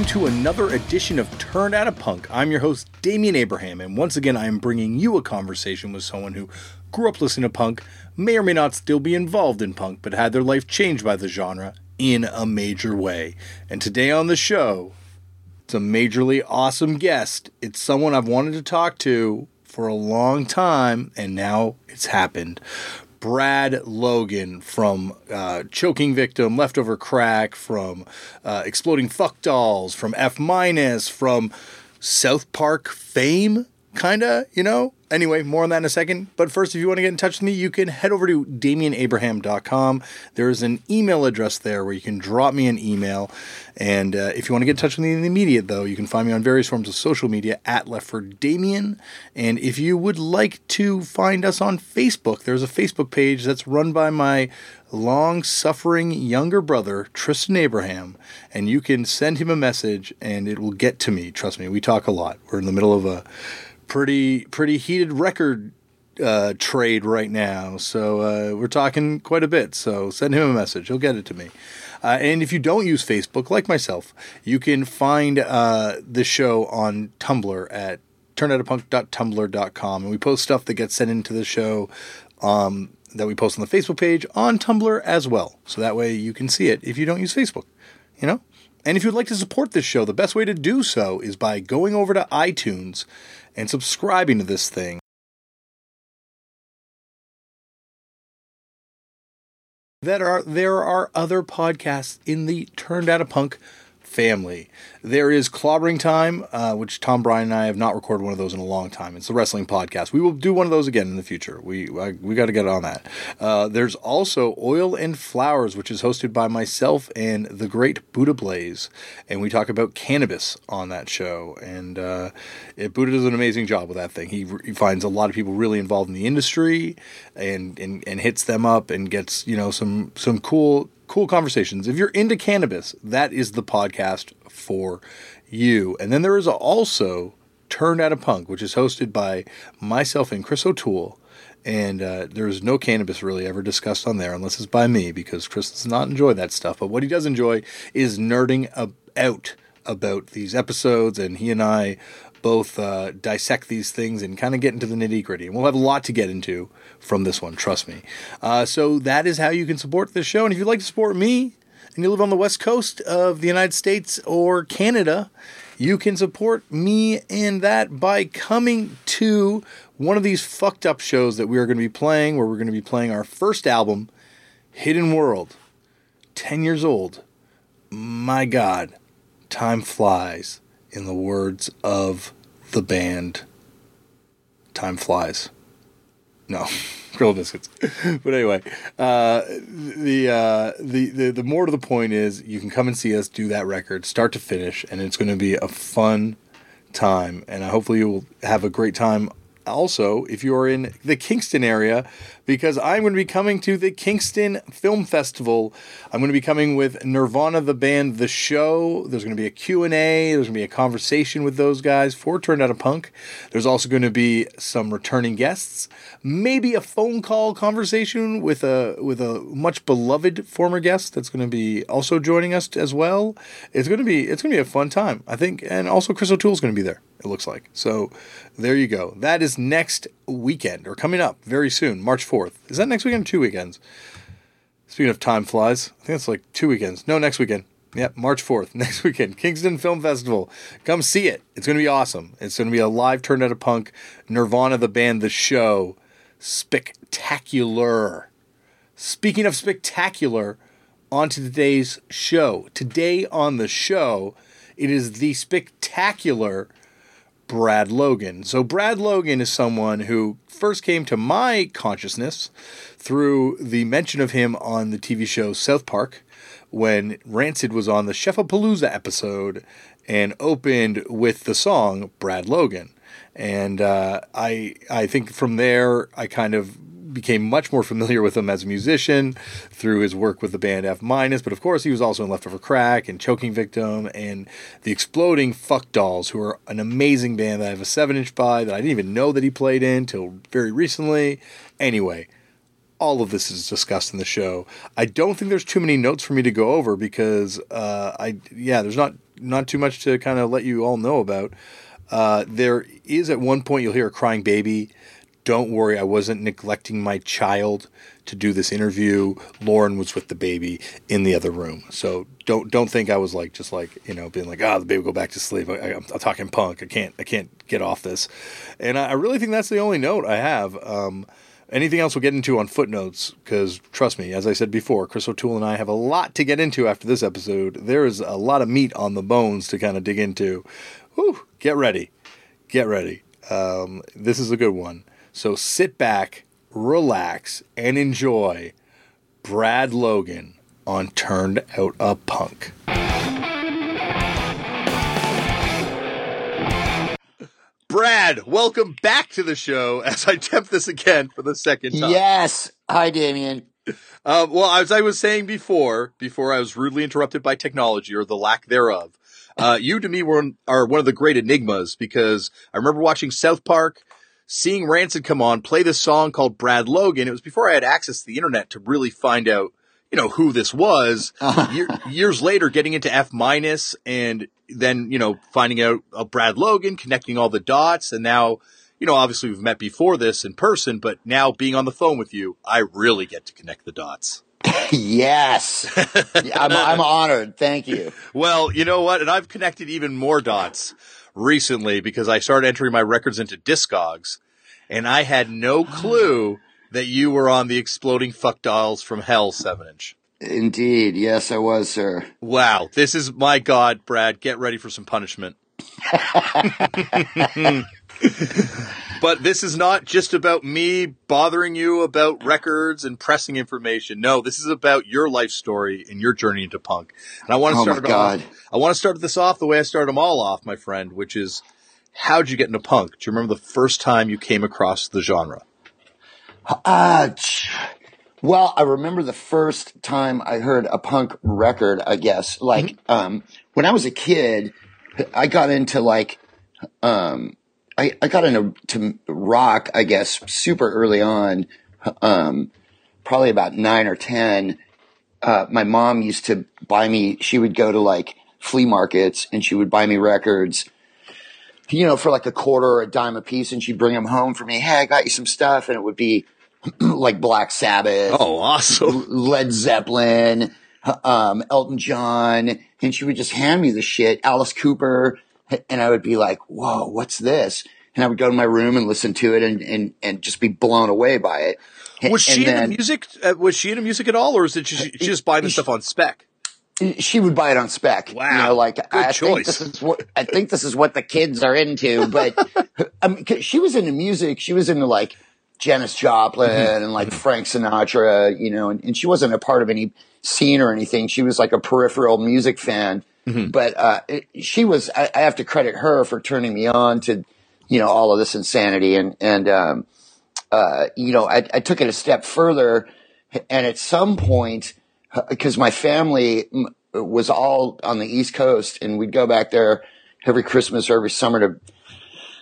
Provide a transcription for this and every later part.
welcome to another edition of Turned Out a Punk. I'm your host, Damian Abraham, and once again, I am bringing you a conversation with someone who grew up listening to punk, may or may not still be involved in punk, but had their life changed by the genre in a major way. And today on the show, it's a majorly awesome guest. It's someone I've wanted to talk to for a long time, and now it's happened. Brad Logan from uh, Choking Victim, Leftover Crack, from uh, Exploding Fuck Dolls, from F minus, from South Park fame, kinda, you know? Anyway, more on that in a second. But first, if you want to get in touch with me, you can head over to damianabraham.com. There is an email address there where you can drop me an email. And uh, if you want to get in touch with me in the immediate, though, you can find me on various forms of social media at Left for Damien. And if you would like to find us on Facebook, there's a Facebook page that's run by my long suffering younger brother, Tristan Abraham. And you can send him a message and it will get to me. Trust me, we talk a lot. We're in the middle of a pretty pretty heated record uh, trade right now. So uh, we're talking quite a bit. So send him a message. He'll get it to me. Uh, and if you don't use Facebook, like myself, you can find uh, the show on Tumblr at turnoutapunk.tumblr.com. And we post stuff that gets sent into the show um, that we post on the Facebook page on Tumblr as well. So that way you can see it if you don't use Facebook, you know? And if you'd like to support this show, the best way to do so is by going over to iTunes and subscribing to this thing. That are there are other podcasts in the Turned Out a Punk family. There is Clobbering Time, uh, which Tom Bryan and I have not recorded one of those in a long time. It's a wrestling podcast. We will do one of those again in the future. We I, we got to get on that. Uh, there's also Oil and Flowers, which is hosted by myself and the great Buddha Blaze, and we talk about cannabis on that show. And uh, it, Buddha does an amazing job with that thing. He, he finds a lot of people really involved in the industry, and and and hits them up and gets you know some some cool cool conversations. If you're into cannabis, that is the podcast for you. And then there is also Turned Out a Punk, which is hosted by myself and Chris O'Toole. And uh, there's no cannabis really ever discussed on there unless it's by me because Chris does not enjoy that stuff. But what he does enjoy is nerding out about these episodes, and he and I both uh, dissect these things and kind of get into the nitty gritty. And we'll have a lot to get into from this one, trust me. Uh, so that is how you can support this show. And if you'd like to support me and you live on the west coast of the United States or Canada, you can support me in that by coming to one of these fucked up shows that we are going to be playing, where we're going to be playing our first album, Hidden World. 10 years old. My God, time flies in the words of the band Time Flies. No, Grill Biscuits. but anyway, uh, the, uh, the the the more to the point is you can come and see us do that record start to finish, and it's going to be a fun time. And hopefully you will have a great time. Also, if you are in the Kingston area, because I'm going to be coming to the Kingston Film Festival. I'm going to be coming with Nirvana the band The Show. There's going to be a Q&A, there's going to be a conversation with those guys for Turned Out a Punk. There's also going to be some returning guests, maybe a phone call conversation with a with a much beloved former guest that's going to be also joining us as well. It's going to be it's going to be a fun time, I think, and also Chris O'Toole's going to be there. It looks like. So there you go. That is next weekend or coming up very soon, March 4th. 4th. Is that next weekend two weekends? Speaking of time flies, I think it's like two weekends. No, next weekend. Yep, March 4th, next weekend, Kingston Film Festival. Come see it. It's going to be awesome. It's going to be a live Turned Out a Punk, Nirvana the band, the show. Spectacular. Speaking of spectacular, on to today's show. Today on the show, it is the spectacular Brad Logan. So, Brad Logan is someone who first came to my consciousness through the mention of him on the TV show South Park when Rancid was on the Sheffapalooza episode and opened with the song Brad Logan. And uh, I I think from there I kind of became much more familiar with him as a musician through his work with the band F minus, but of course he was also in Leftover Crack and Choking Victim and the Exploding Fuck Dolls, who are an amazing band that I have a seven inch by that I didn't even know that he played in till very recently. Anyway, all of this is discussed in the show. I don't think there's too many notes for me to go over because uh, I yeah, there's not not too much to kind of let you all know about. Uh, there is at one point you'll hear a crying baby. Don't worry, I wasn't neglecting my child to do this interview. Lauren was with the baby in the other room, so don't don't think I was like just like you know being like ah oh, the baby go back to sleep. I, am talking punk. I can't I can't get off this, and I, I, really think that's the only note I have. Um, anything else we'll get into on footnotes because trust me, as I said before, Chris O'Toole and I have a lot to get into after this episode. There is a lot of meat on the bones to kind of dig into. Whew, get ready, get ready. Um, this is a good one. So sit back, relax, and enjoy Brad Logan on Turned Out a Punk. Brad, welcome back to the show as I attempt this again for the second time. Yes. Hi, Damian. Uh, well, as I was saying before, before I was rudely interrupted by technology or the lack thereof, uh, you to me were are one of the great enigmas because I remember watching South Park, seeing Rancid come on, play this song called Brad Logan. It was before I had access to the internet to really find out you know, who this was. Uh-huh. Year, years later, getting into F minus and then, you know, finding out uh, Brad Logan, connecting all the dots. And now, you know, obviously we've met before this in person, but now being on the phone with you, I really get to connect the dots. yes. I'm, I'm honored. Thank you. Well, you know what? And I've connected even more dots recently because I started entering my records into Discogs and I had no ah. clue that you were on the Exploding Fuck Dolls from Hell 7 inch. Indeed. Yes, I was, sir. Wow. This is, my God, Brad, get ready for some punishment. but this is not just about me bothering you about records and pressing information. No, this is about your life story and your journey into punk. And I want to oh start off, I want to start this off the way I started them all off, my friend, which is how'd you get into punk? Do you remember the first time you came across the genre? Uh, well, I remember the first time I heard a punk record, I guess. Like, mm-hmm. um, when I was a kid, I got into like, um, I, I got into to rock, I guess, super early on. Um, probably about nine or 10. Uh, my mom used to buy me, she would go to like flea markets and she would buy me records you know, for like a quarter or a dime a piece and she'd bring them home for me. Hey, I got you some stuff. And it would be like Black Sabbath. Oh, awesome. Led Zeppelin, um, Elton John. And she would just hand me the shit, Alice Cooper. And I would be like, whoa, what's this? And I would go to my room and listen to it and, and, and just be blown away by it. Was she then, into music? Uh, was she into music at all, or is it just, she just buying the stuff on spec? she would buy it on spec. Wow. You know, like Good I choice. think this is what I think this is what the kids are into. But I mean, she was into music. She was into like Janis Joplin mm-hmm. and like. Frank Sinatra, you know, and, and, she wasn't a part of any scene or anything. She was like a peripheral music fan. Mm-hmm. But uh, it, she was. I, I, have to credit her for turning me on to, you know, all of this insanity. And and um, uh, you know, I, I took it a step further. And at some point, because my family was all on the East Coast, and we'd go back there every Christmas or every summer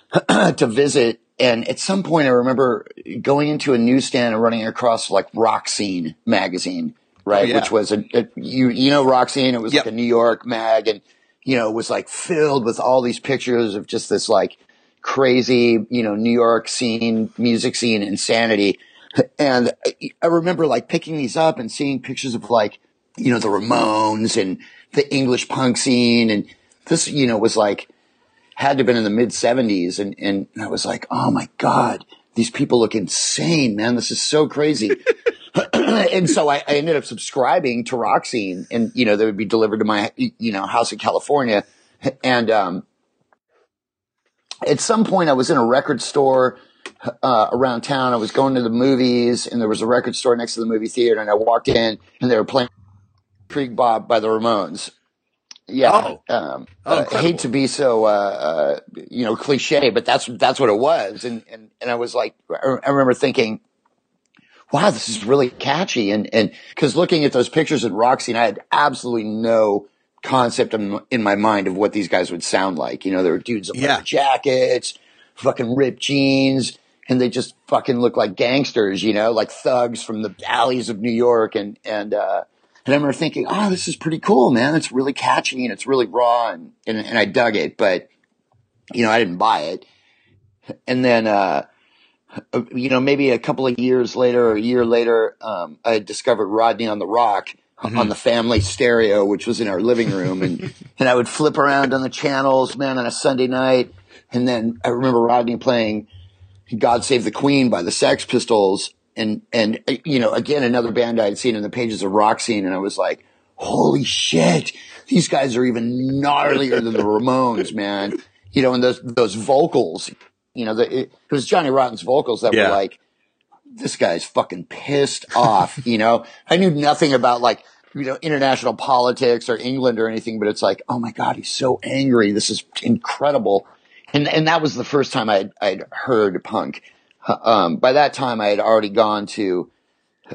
to to visit. And at some point, I remember going into a newsstand and running across like Rock Scene magazine, right? Oh, yeah. Which was a, a, you you know Scene. It was yep. like a New York mag, and you know it was like filled with all these pictures of just this like crazy you know New York scene, music scene insanity. And I remember like picking these up and seeing pictures of like, you know, the Ramones and the English punk scene. And this, you know, was like, had to have been in the mid seventies. And, and I was like, oh my God, these people look insane, man. This is so crazy. and so I, I, ended up subscribing to Scene and, you know, they would be delivered to my, you know, house in California. And, um, at some point I was in a record store uh, around town. I was going to the movies, and there was a record store next to the movie theater, and I walked in, and they were playing Blitzkrieg Bop by the Ramones. Yeah, oh. Um, oh, uh, hate to be so uh, uh, you know cliche, but that's that's what it was, and and and I was like, I remember thinking, wow, this is really catchy, and and because looking at those pictures at Roxy, and I had absolutely no concept in, in my mind of what these guys would sound like. You know, there were dudes in yeah. jackets, fucking ripped jeans, and they just fucking look like gangsters, you know, like thugs from the alleys of New York. And, and, uh, And I remember thinking, oh, this is pretty cool, man. It's really catchy and it's really raw and, and, and I dug it, but you know, I didn't buy it. And then, uh, you know, maybe a couple of years later or a year later, um, I discovered Rodney on the Roq mm-hmm. on the family stereo, which was in our living room. And, and I would flip around on the channels, man, on a Sunday night. And then I remember Rodney playing God Save the Queen by the Sex Pistols. And, and, you know, again, another band I had seen in the pages of rock scene. And I was like, holy shit, these guys are even gnarlier than the Ramones, man. You know, and those, those vocals, you know, the, it, it was Johnny Rotten's vocals that yeah. were like, this guy's fucking pissed off. you know, I knew nothing about like, you know, international politics or England or anything, but it's like, oh my God, he's so angry. This is incredible. And, and that was the first time I'd, I'd heard punk. Um, by that time I had already gone to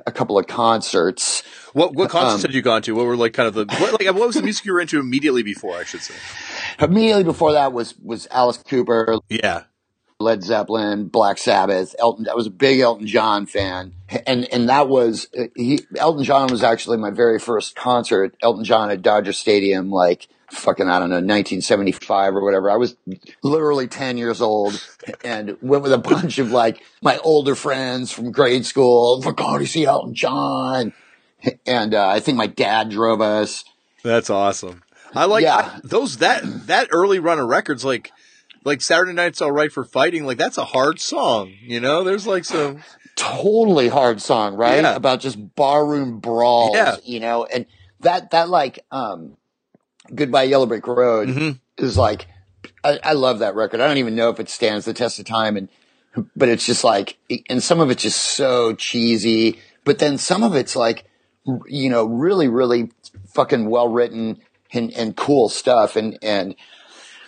a couple of concerts. What, what concerts um, had you gone to? What were like kind of the, what, like, what was the music you were into immediately before, I should say? Immediately before that was, was Alice Cooper. Yeah. Led Zeppelin, Black Sabbath, Elton. I was a big Elton John fan, and and that was he. Elton John was actually my very first concert. Elton John at Dodger Stadium, like fucking I don't know, 1975 or whatever. I was literally 10 years old and went with a bunch of like my older friends from grade school. For God to see Elton John, and uh, I think my dad drove us. That's awesome. I like yeah. I, those that that early run of records like like Saturday Night's All Right for Fighting, like that's a hard song, you know? There's like some totally hard song, right? Yeah. About just barroom brawls, yeah. you know, and that, that like, um, Goodbye Yellow Brick Road mm-hmm. is like, I, I, love that record. I don't even know if it stands the test of time and, but it's just like, and some of it's just so cheesy, but then some of it's like, you know, really, really fucking well written and, and cool stuff. And, and,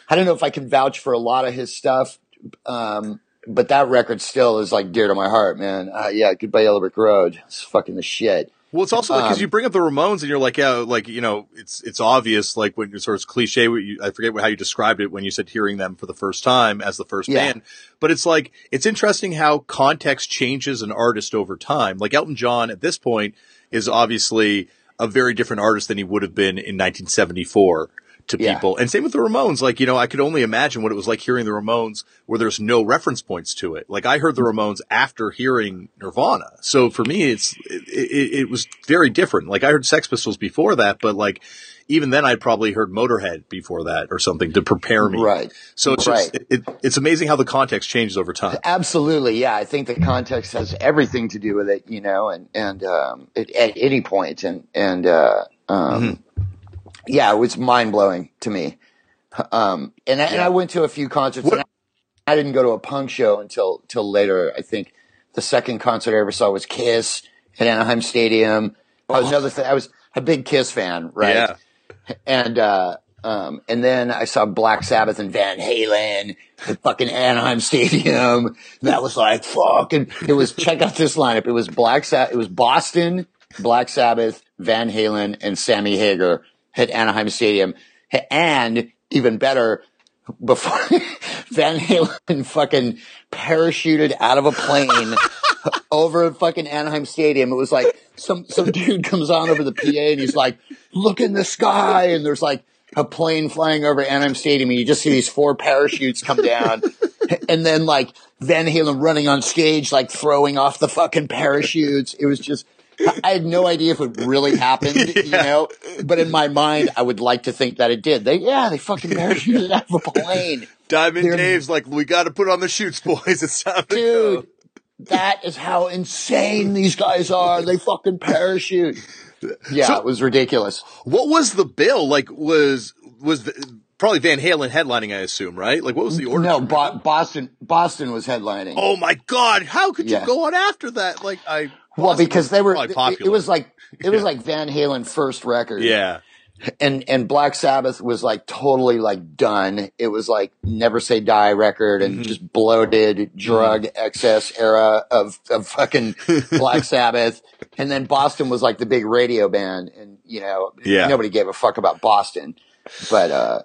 I don't know if I can vouch for a lot of his stuff. Um, but that record still is like dear to my heart, man. Uh, yeah, Goodbye Yellow Brick Road. It's fucking the shit. Well, it's also because like, um, you bring up the Ramones and you're like, yeah, like you know, it's it's obvious, like when you're sort of cliche. You, I forget how you described it when you said hearing them for the first time as the first yeah. band, but it's like it's interesting how context changes an artist over time. Like Elton John at this point is obviously a very different artist than he would have been in 1974 to yeah. people. And same with the Ramones. Like, you know, I could only imagine what it was like hearing the Ramones where there's no reference points to it. Like I heard the Ramones after hearing Nirvana. So for me, it's, it, it, it was very different. Like I heard Sex Pistols before that, but like, even then I'd probably heard Motorhead before that or something to prepare me. Right. So it's right. just, it, it's amazing how the context changes over time. Absolutely. Yeah. I think the context has everything to do with it, you know, and, and, um, at, at any point and, and, uh, um, mm-hmm yeah, it was mind blowing to me. Um, and, I, yeah. and I went to a few concerts. What? and I, I didn't go to a punk show until till later. I think the second concert I ever saw was Kiss at Anaheim Stadium. Oh. I was another thing. I was a big Kiss fan, right? Yeah. And uh, um, and then I saw Black Sabbath and Van Halen at fucking Anaheim Stadium. That was like fucking. It was check out this lineup. It was Black Sabbath. It was Boston, Black Sabbath, Van Halen, and Sammy Hagar at Anaheim Stadium. And even better, before Van Halen fucking parachuted out of a plane over fucking Anaheim Stadium. It was like some, some dude comes on over the PA and he's like, look in the sky. And there's like a plane flying over Anaheim Stadium and you just see these four parachutes come down. and then like Van Halen running on stage, like throwing off the fucking parachutes. It was just, I had no idea if it really happened, yeah. you know, but in my mind, I would like to think that it did. They, yeah, they fucking parachuted out of a plane. Diamond They're, Dave's like, we got to put on the shoots, boys. It's time to Dude, go. that is how insane these guys are. They fucking parachute. Yeah, so, it was ridiculous. What was the bill? Like, was, was the, probably Van Halen headlining, I assume, right? Like, what was the order? No, Bo- Boston, Boston was headlining. Oh my God. How could you go on after that? Like, I, well, because they were, popular. it was like, it was like Van Halen first record. Yeah. And, and Black Sabbath was like totally like done. It was like Never Say Die record and mm-hmm. just bloated drug mm-hmm. excess era of, of fucking Black Sabbath. And then Boston was like the big radio band and, you know, yeah. nobody gave a fuck about Boston. But, uh,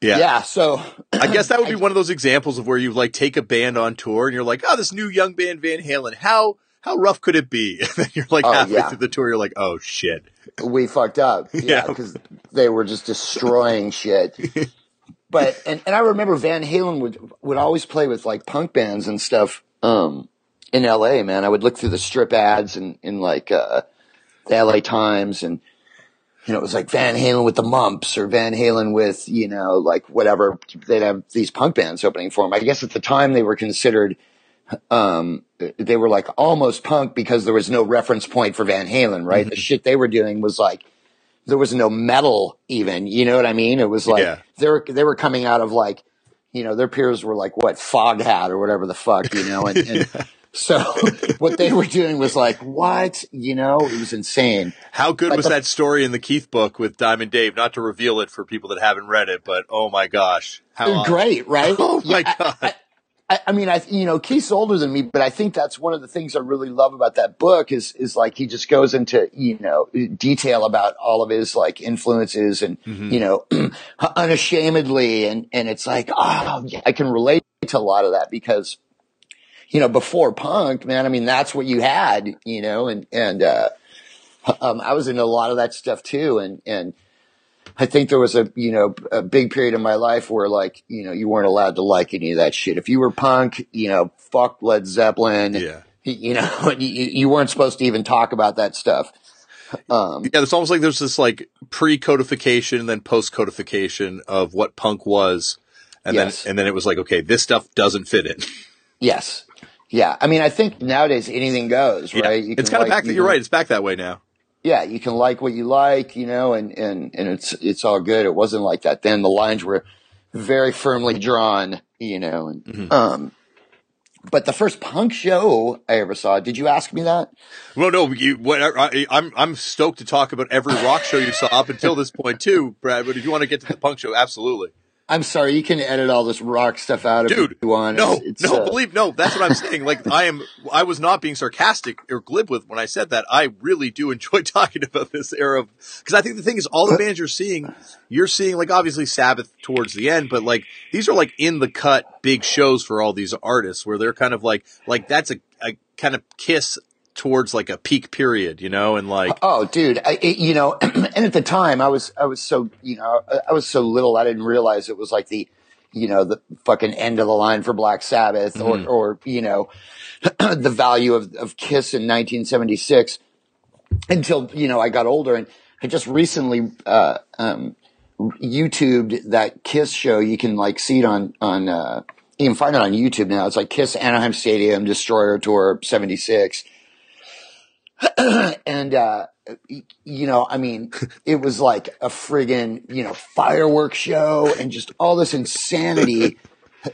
yeah. Yeah. So I guess that would be I, one of those examples of where you like take a band on tour and you're like, oh, this new young band Van Halen, how, how rough could it be? And then you're like Oh, halfway yeah. through the tour, you're like, oh shit. we fucked up. Yeah, Yeah. because they were just destroying shit. But and, and I remember Van Halen would would always play with like punk bands and stuff um, in L.A. Man, I would look through the strip ads and in like uh, the L.A. Times and. You know, it was like Van Halen with the Mumps or Van Halen with, you know, like whatever. They'd have these punk bands opening for them. I guess at the time they were considered um, they were like almost punk because there was no reference point for Van Halen, right? The shit they were doing was like, there was no metal even, you know what I mean? It was like, Yeah. they were, they were coming out of like, you know, their peers were like, what, Foghat or whatever the fuck, you know? And, and so what they were doing was like, what? You know, it was insane. How good But was the- that story in the Keith book with Diamond Dave? Not to reveal it for people that haven't read it, but oh my gosh. How Great, right? Oh my Yeah, I- god. I, I mean, I you know Keith's older than me, but I think that's one of the things I really love about that book is is like he just goes into you know detail about all of his like influences and you know unashamedly, and and it's like oh yeah, I can relate to a lot of that because you know before punk, man, I mean that's what you had, you know, and and uh, um, I was into a lot of that stuff too, and and. I think there was a you know a big period in my life where like you know you weren't allowed to like any of that shit. If you were punk, you know, fuck Led Zeppelin. Yeah. You know, you, you weren't supposed to even talk about that stuff. Um, Yeah, it's almost like there's this like pre-codification and then post-codification of what punk was, and Yes. then and then it was like, okay, this stuff doesn't fit in. yes, yeah. I mean, I think nowadays anything goes, right? It's kind of like- back. you You're right. It's back that way now. Yeah, you can like what you like, you know, and and and it's it's all good. It wasn't like that then. The lines were very firmly drawn, you know. And, Mm-hmm. Um, but the first punk show I ever saw, did you ask me that? Well, no, you, what, I, I'm I'm stoked to talk about every rock show you saw up until this point too, Brad. But if you want to get to the punk show, absolutely, I'm sorry, you can edit all this rock stuff out if dude. you want. No, It's- it's, no, uh, believe no. That's what I'm saying. Like I am, I was not being sarcastic or glib with when I said that. I really do enjoy talking about this era of because I think the thing is, all the bands you're seeing, you're seeing like obviously Sabbath towards the end, but like these are like in the cut big shows for all these artists where they're kind of like like that's a, a kind of kiss towards like a peak period, you know, and like Oh, dude, I, it, you know, and at the time I was, I was so, you know, I- was so little, I didn't realize it was like the, you know, the fucking end of the line for Black Sabbath Mm-hmm. or, or, you know, the value of, of Kiss in 1976 until, you know, I got older and I just recently, uh, um, YouTubed that Kiss show. You can like see it on, on, uh, you can find it on YouTube now. It's like Kiss Anaheim Stadium Destroyer Tour 76 and uh you know i mean it was like a friggin you know fireworks show and just all this insanity.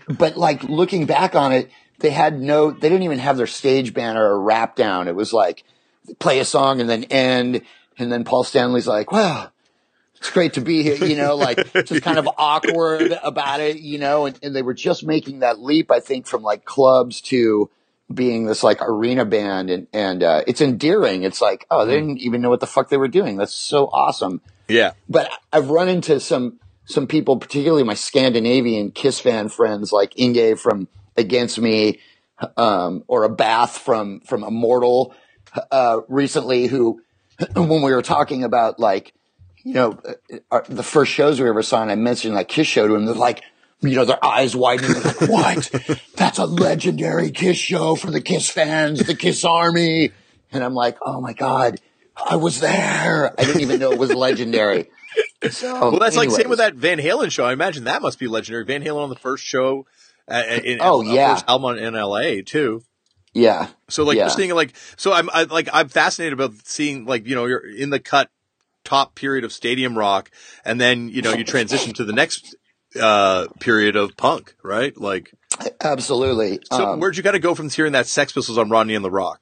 But like looking back on it they had no they didn't even have their stage banner or wrap down. It was like play a song and then end. And then paul stanley's like wow it's great to be here, you know, like just kind of awkward about it, you know, and, and they were just making that leap, I think, from like clubs to being this like arena band and, and, uh, it's endearing. It's like, oh, they didn't even know what the fuck they were doing. That's so awesome. yeah, But I've run into some, some people, particularly my Scandinavian Kiss fan friends like Inge from Against Me, um, or Abbath from, from Immortal, uh, recently who, when we were talking about like, you know, uh, uh, the first shows we ever saw, and I mentioned like Kiss show to them, they're like, you know, their eyes widening, like, what? That's a legendary Kiss show for the Kiss fans, the Kiss army. And I'm like, oh my God, I was there. I didn't even know it was legendary. So, well, that's like same with that Van Halen show. I imagine that must be legendary. Van Halen on the first show, uh, in, Oh, uh, yeah. first album in L.A. too. Yeah. So like Yeah. you're seeing like so I'm I, like I'm fascinated about seeing like you know you're in the cut top period of stadium rock and then you know you transition to the next uh period of punk right like Absolutely. so Um, where'd you kind of go from hearing that Sex Pistols on Rodney and the Roq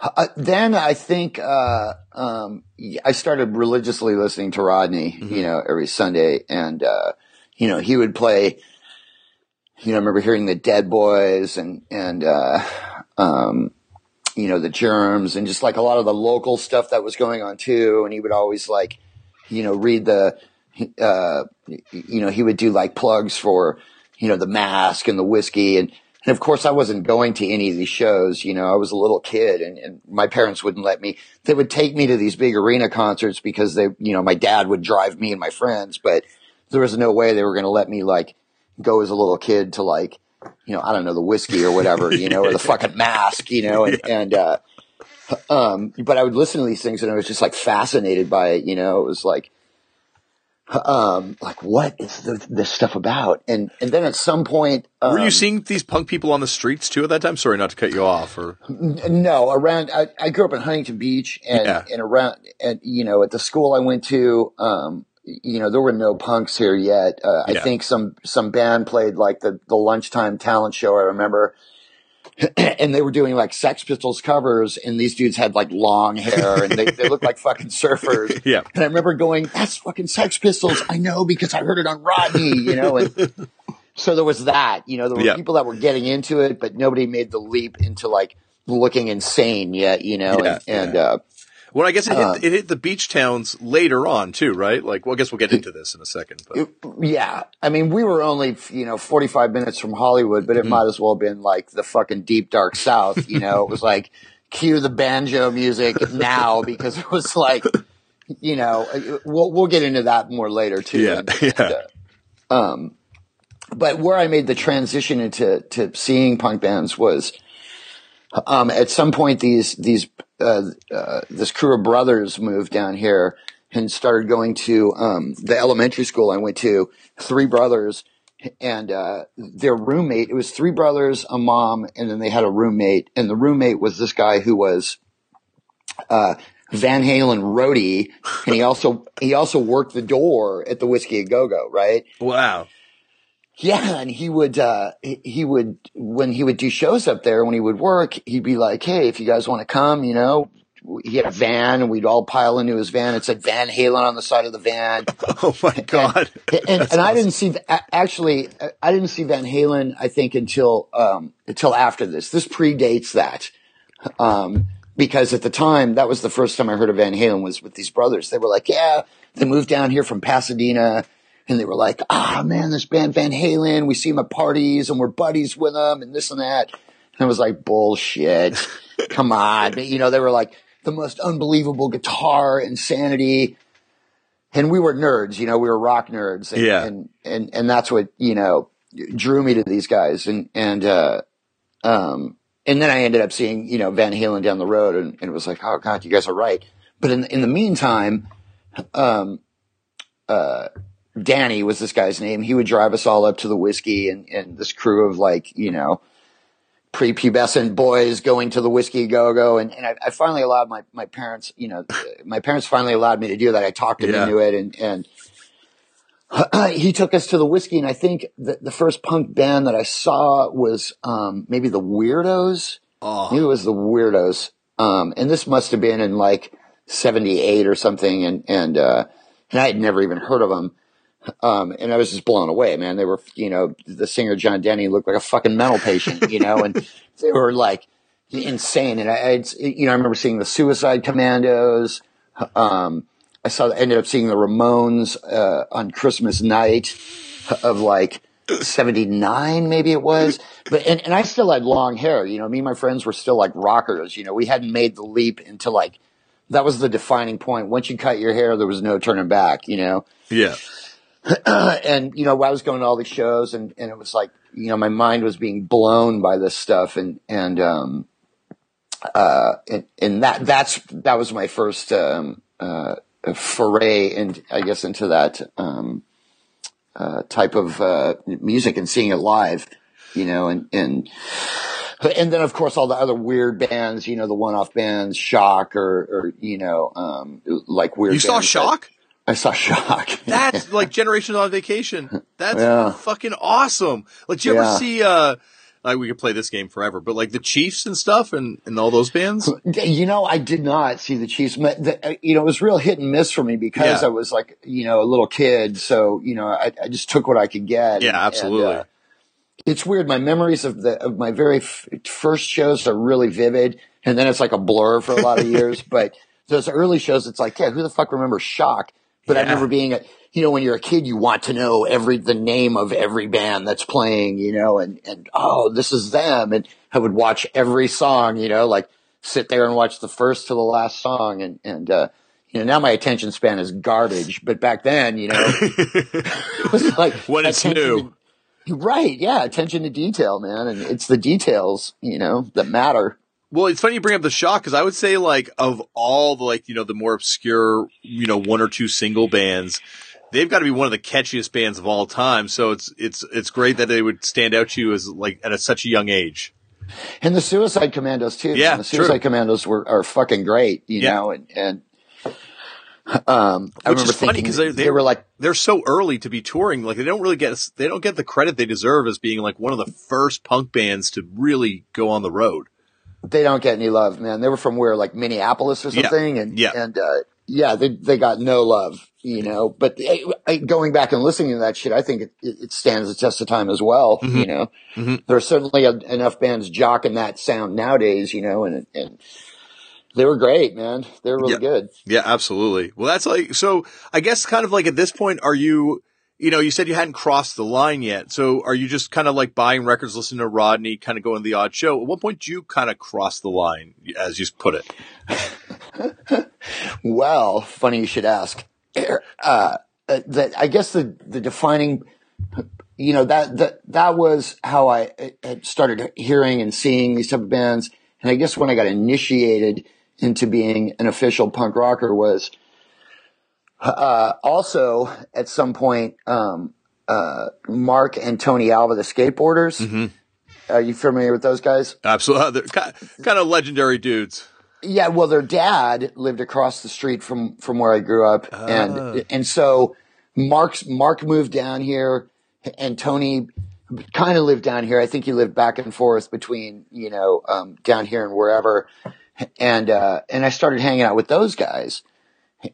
Uh, then I think uh, um, I started religiously listening to Rodney, Mm-hmm. you know, every Sunday, and uh, you know he would play. You know, I remember hearing the Dead Boys and and uh, um, you know the Germs and just like a lot of the local stuff that was going on too. And he would always like, you know, read the, uh, you know, he would do like plugs for, you know, the Masque and the whiskey and And of course, I wasn't going to any of these shows. You know, I was a little kid and, and my parents wouldn't let me. They would take me to these big arena concerts because they, you know, my dad would drive me and my friends, but there was no way they were going to let me like go as a little kid to like, you know, I don't know, the whiskey or whatever, you know, or the fucking Masque, you know, and, and, uh, um, but I would listen to these things and I was just like fascinated by it, you know, it was like, um, like what is the, this stuff about? And, and then at some point, um, were you seeing these punk people on the streets too at that time? Sorry, not to cut you off or. No, around, I, I grew up in Huntington Beach and, Yeah. and around, and, you know, at the school I went to, um, you know, there were no punks here yet. Uh, Yeah. I think some, some band played like the, the lunchtime talent show. I remember. and they were doing like Sex Pistols covers and these dudes had like long hair and they, they looked like fucking surfers. Yeah. And I remember going, that's fucking Sex Pistols. I know because I heard it on Rodney, you know, and so there was that, you know, there were Yeah. people that were getting into it, but nobody made the leap into like looking insane yet, you know, Yeah, and, and, yeah. uh, Well, I guess it hit, Uh, it hit the beach towns later on too, right? Like, well, I guess we'll get into this in a second. But yeah, I mean, we were only, you know, 45 minutes from Hollywood, but it might as well have been like the fucking deep dark south, you know, it was like cue the banjo music now because it was like, you know, we'll, we'll get into that more later too. Yeah, And- yeah. uh, um, but where I made the transition into to seeing punk bands was, um, at some point these these uh, uh, this crew of brothers moved down here and started going to um, the elementary school I went to. Three brothers and uh, their roommate. It was three brothers, a mom, and then they had a roommate. And the roommate was this guy who was uh, Van Halen roadie, and he also he also worked the door at the Whisky a Go Go, right? wow. Yeah, and he would uh he- would when he would do shows up there when he would work, he'd be like, "Hey, if you guys want to come, you know." He had a van, and we'd all pile into his van. It said Van Halen on the side of the van, Oh my God. and, and I didn't see actually I didn't see Van Halen. I think until um until after this. This predates that, um because at the time that was the first time I heard of Van Halen was with these brothers. They were like, "Yeah," they moved down here from Pasadena and they were like, ah, man, this band Van Halen, we see them at parties and we're buddies with them and this and that. And I was like, bullshit. Come on. But, you know, they were like the most unbelievable guitar insanity. And we were nerds, you know, we were rock nerds. And, Yeah. and, and, and that's what, you know, drew me to these guys. And, and, uh, um, and then I ended up seeing, you know, Van Halen down the road and, and it was like, oh God, you guys are right. But in, in the meantime, um, uh, Danny was this guy's name. He would drive us all up to the whiskey and, and this crew of like, you know, prepubescent boys going to the whiskey go go. And, and I, I finally allowed my, my parents, you know, my parents finally allowed me to do that. I talked them Yeah. into it and, and he took us to the whiskey. And I think the, the first punk band that I saw was, um, maybe the Weirdos. Oh, Maybe it was the Weirdos. Um, and this must have been in like 78 or something. And, and, uh, and I had never even heard of them. Um, and I was just blown away, man. They were, you know, the singer John Denney looked like a fucking mental patient, you know, and they were like insane. And I, I, you know, I remember seeing the Suicide Commandos. Um, I saw, ended up seeing the Ramones, uh, on Christmas night of like 79, maybe it was. But, and, and I still had long hair, you know, me and my friends were still like rockers, you know, we hadn't made the leap into like, that was the defining point. Once you cut your hair, there was no turning back, you know? yeah. and you know, I was going to all these shows, and and it was like, you know, my mind was being blown by this stuff, and and um, uh, and, and that that's that was my first um, uh, foray, and I guess into that um, uh, type of uh, music and seeing it live, you know, and and. And then, of course, all the other weird bands, you know, the one-off bands, Shock, or, or you know, um, like weird. You saw Shock? I saw Shock. That's like Generations on Vacation. That's Yeah. fucking awesome. Like, did you ever see, uh, like we could play this game forever, but like the Chiefs and stuff and, and all those bands? You know, I did not see the Chiefs. The- You know, it was real hit and miss for me because Yeah. I was like, you know, a little kid. So, you know, I, I just took what I could get. Yeah, And- absolutely. and, uh, it's weird. My memories of the of my very f- first shows are really vivid, and then it's like a blur for a lot of years. But those early shows, it's like, yeah, who the fuck remembers Shock? But I remember being a, you know, when you're a kid, you want to know every, the name of every band that's playing, you know, and, and, oh, this is them. And I would watch every song, you know, like sit there and watch the first to the last song. And, and, uh, you know, now my attention span is garbage, but back then, you know, it was like When it's new. to- right. Yeah. Attention to detail, man. And it's the details, you know, that matter. Well, it's funny you bring up the shock because I would say like of all the like you know the more obscure you know one or two single bands, they've got to be one of the catchiest bands of all time. So it's it's it's great that they would stand out to you as like at a, such a young age. And the Suicide Commandos too. Yeah, man. the Suicide true. Commandos were are fucking great, you Yeah. know, and and um, I Which remember is funny thinking 'cause they- they, they- were like, They're so early to be touring, like they don't really get they don't get the credit they deserve as being like one of the first punk bands to really go on the road. They don't get any love, man. They were from where, like Minneapolis or Yeah. something, and Yeah. and uh, yeah, they they got no love, you know. But I, I, going back and listening to that shit, I think it, it stands the test of time as well. Mm-hmm. You know, there are certainly a, enough bands jocking that sound nowadays, you know, and and they were great, man. They were really Yeah. good. Yeah, absolutely. Well, that's like, so I guess kind of like at this point, are you, you know, you said you hadn't crossed the line yet. So are you just kind of like buying records, listening to Rodney, kind of going the odd show? At what point do you kind of cross the line, as you put it? Well, funny you should ask. Uh, that I guess the the defining, you know, that that that was how I started hearing and seeing these type of bands. And I guess when I got initiated into being an official punk rocker was uh, also at some point um, uh, Mark and Tony Alva, the skateboarders. Are you familiar with those guys? Absolutely. They're kind of legendary dudes. Yeah, well, their dad lived across the street from from where I grew up, and and so Mark's Mark moved down here, and Tony kind of lived down here. I think he lived back and forth between you know um, down here and wherever, and uh, and I started hanging out with those guys,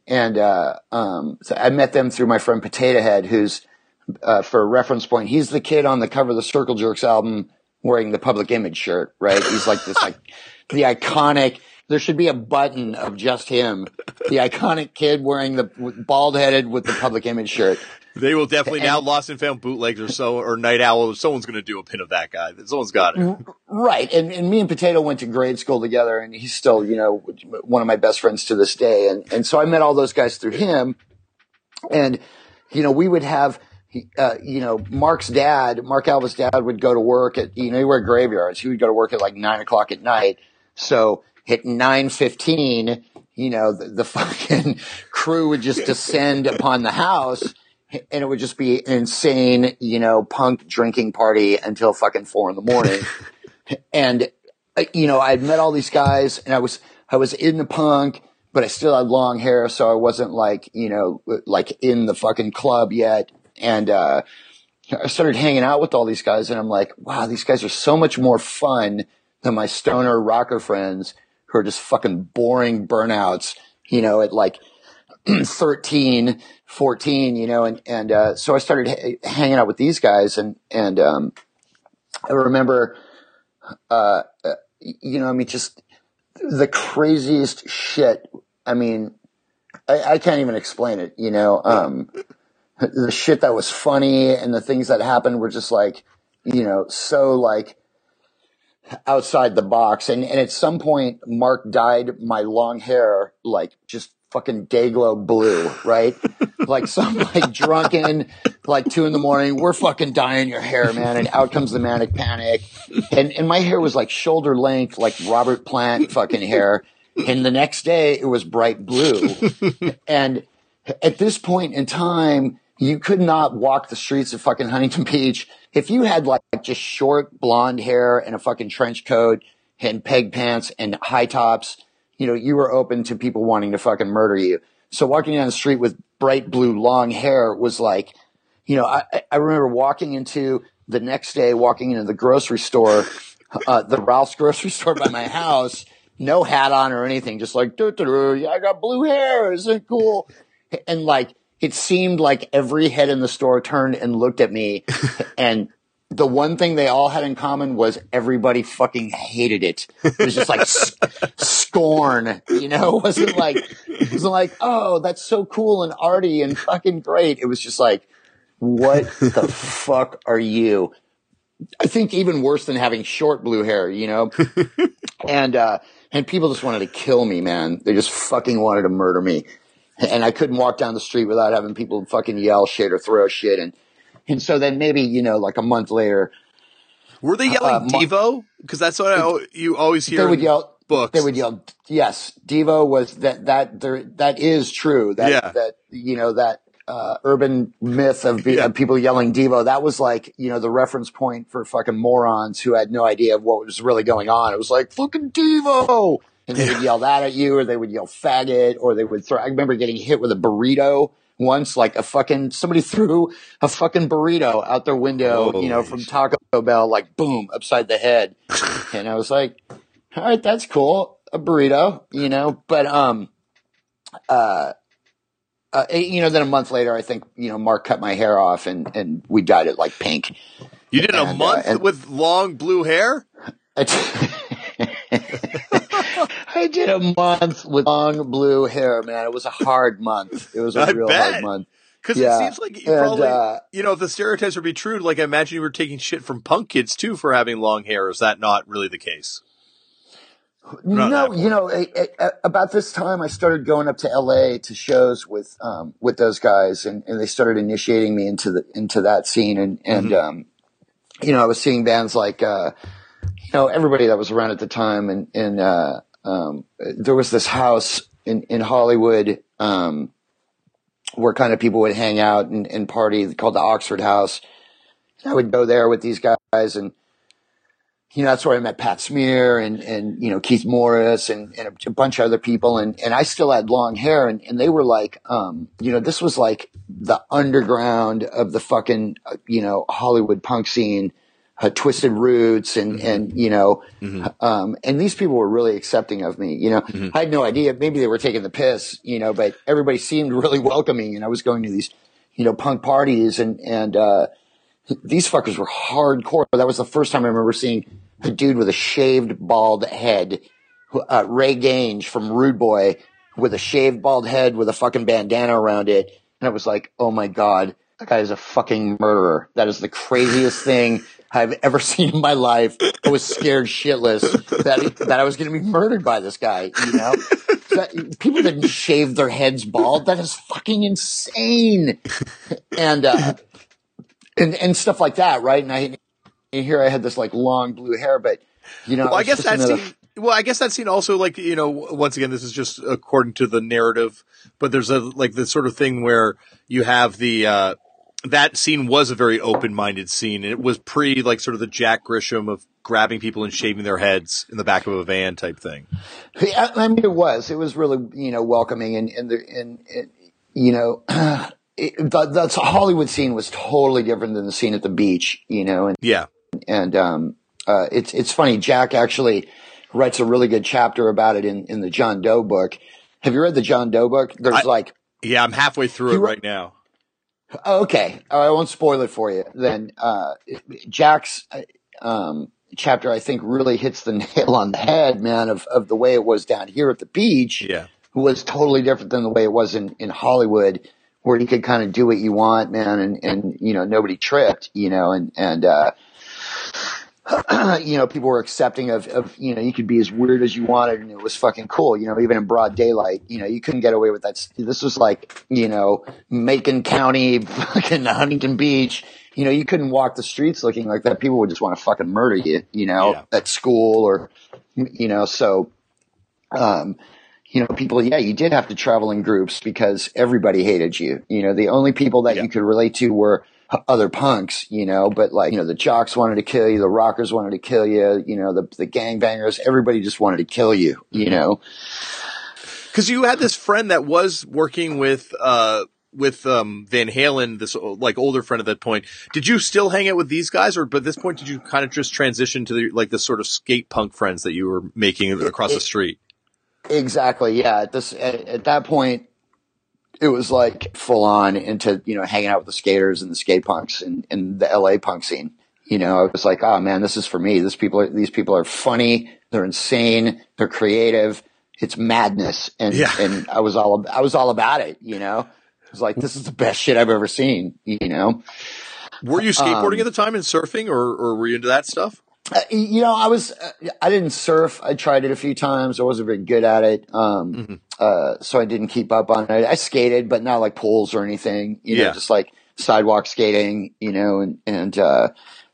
and uh, um, so I met them through my friend Potatohead, who's uh, for a reference point, he's the kid on the cover of the Circle Jerks album wearing the public image shirt, right? He's like this, like the iconic. There should be a button of just him, the iconic kid wearing the bald headed with the public image shirt. They will definitely now Lost and Found bootlegs or so, or Night Owl. Someone's going to do a pin of that guy. Someone's got it. Right. And, and me and Potato went to grade school together and he's still, you know, one of my best friends to this day. And, and so I met all those guys through him. And, you know, we would have, uh, you know, Mark's dad, Mark Alva's dad would go to work at, you know, he worked graveyards. He would go to work at like nine o'clock at night. So at 9.15, you know, the, the fucking crew would just descend upon the house and it would just be an insane, you know, punk drinking party until fucking four in the morning. and, uh, you know, I'd met all these guys and I was, I was in the punk, but I still had long hair. So I wasn't like, you know, like in the fucking club yet. And, uh, I started hanging out with all these guys and I'm like, wow, these guys are so much more fun than my stoner rocker friends who are just fucking boring burnouts, you know, at like 13, 14, you know, and, and, uh, so I started ha- hanging out with these guys and, and, um, I remember, uh, uh, you know, I mean, just the craziest shit. I mean, I, I can't even explain it, you know, um, the shit that was funny and the things that happened were just like, you know, so like outside the box. And, and at some point, Mark dyed my long hair like just fucking dayglow blue, right? like some like drunken, like two in the morning, we're fucking dyeing your hair, man. And out comes the manic panic. And, and my hair was like shoulder length, like Robert Plant fucking hair. And the next day it was bright blue. and at this point in time, you could not walk the streets of fucking Huntington Beach. If you had like just short blonde hair and a fucking trench coat and peg pants and high tops, you know, you were open to people wanting to fucking murder you. So walking down the street with bright blue long hair was like, you know, I, I remember walking into the next day, walking into the grocery store, uh, the Ralph's grocery store by my house, no hat on or anything, just like, yeah, I got blue hair. Isn't it cool? And like, it seemed like every head in the store turned and looked at me and the one thing they all had in common was everybody fucking hated it. It was just like s- scorn, you know, it wasn't like, it wasn't like, oh, that's so cool and arty and fucking great. It was just like, what the fuck are you? I think even worse than having short blue hair, you know? and, uh, and people just wanted to kill me, man. They just fucking wanted to murder me. And I couldn't walk down the street without having people fucking yell shit or throw shit. And, and so then maybe, you know, like a month later, Were they yelling Uh, Devo? Because that's what I, you always hear. they would in yell, books. they would yell, yes, Devo was that, that, there, that is true. That, Yeah. that, you know, that, uh, urban myth of, be, Yeah. of people yelling Devo, that was like, you know, the reference point for fucking morons who had no idea of what was really going on. It was like, fucking Devo! And they would yell that at you, or they would yell faggot, or they would throw, I remember getting hit with a burrito once, like a fucking, somebody threw a fucking burrito out their window, you know, from. Taco Bell, like boom, upside the head. and I was like, all right, that's cool. A burrito, you know, but, um, uh, uh, you know, then a month later, I think, you know, Mark cut my hair off and, and we dyed it like pink. You did a and, uh, month and- with long blue hair? I did a month with long blue hair, man. It was a hard month. It was a I real bet. hard month. Because Yeah. it seems like you And, probably, uh, you know, if the stereotypes would be true, like I imagine you were taking shit from punk kids too for having long hair. Is that not really the case? No, you know, a, a- about this time, I started going up to LA to shows with um, with those guys, and, and they started initiating me into the into that scene, and and um, you know, I was seeing bands like uh, you know everybody that was around at the time, and and uh, um, there was this house in in Hollywood um, where kind of people would hang out and, and party called the Oxford House. I would go there with these guys and you know, that's where I met Pat Smear and, and, you know, Keith Morris and, and a, bunch of other people. And, and I still had long hair and, and they were like, um, you know, this was like the underground of the fucking, uh, you know, Hollywood punk scene, uh, Twisted Roots and, and, you know, um, and these people were really accepting of me, you know, I had no idea. Maybe they were taking the piss, you know, but everybody seemed really welcoming and I was going to these, you know, punk parties and, and, uh, these fuckers were hardcore. That was the first time I remember seeing a dude with a shaved bald head, uh, Ray Gange from Rude Boy with a shaved bald head with a fucking bandana around it. And I was like, oh my God, that guy is a fucking murderer. That is the craziest thing I've ever seen in my life. I was scared shitless that, that I was going to be murdered by this guy, you know? That, people didn't shave their heads bald. That is fucking insane. And, uh, and and stuff like that, right? And I and here I had this like long blue hair, but you know, Well, I it's guess just that another- scene. Well, I guess that scene also like you know once again this is just according to the narrative, but there's a like the sort of thing where you have the uh that scene was a very open minded scene, and it was pre like sort of the Jack Grisham of grabbing people and shaving their heads in the back of a van type thing. I I mean, it was. It was really, you know, welcoming and, and, the, and, and you know, it, the, the Hollywood scene was totally different than the scene at the beach, you know, and, Yeah, and, um, uh, it's, it's funny. Jack actually writes a really good chapter about it in, in the John Doe book. Have you read the John Doe book? There's I- like, yeah, I'm halfway through it right now. Okay. I won't spoil it for you. Then uh, Jack's uh, um, chapter, I think, really hits the nail on the head, man, of, of the way it was down here at the beach Yeah, was totally different than the way it was in, in Hollywood, where you could kind of do what you want, man, and, and you know, nobody tripped, you know, and, and, uh, you know, people were accepting of, of, you know, you could be as weird as you wanted and it was fucking cool, you know, even in broad daylight, you know, you couldn't get away with that. This was like, you know, Macon County, fucking Huntington Beach, you know, you couldn't walk the streets looking like that. People would just want to fucking murder you, you know, Yeah. at school or, you know, so, um, you know, people, yeah, you did have to travel in groups because everybody hated you. You know, the only people that Yeah. you could relate to were other punks, you know, but like, you know, the jocks wanted to kill you, the rockers wanted to kill you, you know, the, the gangbangers, everybody just wanted to kill you, you know? because you had this friend that was working with uh with um Van Halen, this like older friend at that point. Did you still hang out with these guys, or by this point did you kind of just transition to the like the sort of skate punk friends that you were making across the street? Exactly. Yeah. At this, at, at that point, it was like full on into, you know, hanging out with the skaters and the skate punks and, and the LA punk scene. You know, I was like, oh man, this is for me. This people, are, these people are funny. They're insane. They're creative. It's madness. And, Yeah. and I was all, I was all about it, you know, I was like, this is the best shit I've ever seen, you know? Were you skateboarding Um, at the time and surfing, or, or were you into that stuff? Uh, you know, I was, uh, I didn't surf. I tried it a few times. I wasn't very good at it. Um, Mm-hmm. uh, so I didn't keep up on it. I skated, but not like pools or anything, you Yeah. know, just like sidewalk skating, you know, and, and, uh,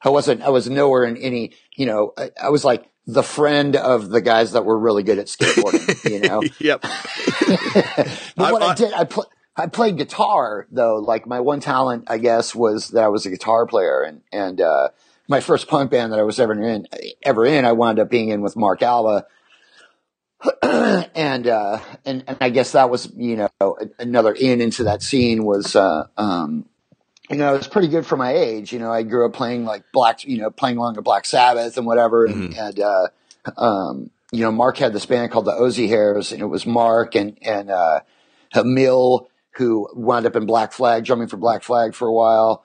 I wasn't, I was nowhere in any, you know, I, I was like the friend of the guys that were really good at skateboarding, you know? Yep. But what I- I, I- did, I pl- I played guitar though. Like my one talent, I guess, was that I was a guitar player, and and uh, my first punk band that I was ever in, ever in, I wound up being in with Mark Alva, and uh, and and I guess that was you know another in into that scene was. Uh, um, you know, it's pretty good for my age. You know, I grew up playing like Black, you know, playing along to Black Sabbath and whatever. And, and uh, um, you know, Mark had this band called the Ozzy Hairs, and it was Mark and and uh, Emil who wound up in Black Flag, drumming for Black Flag for a while,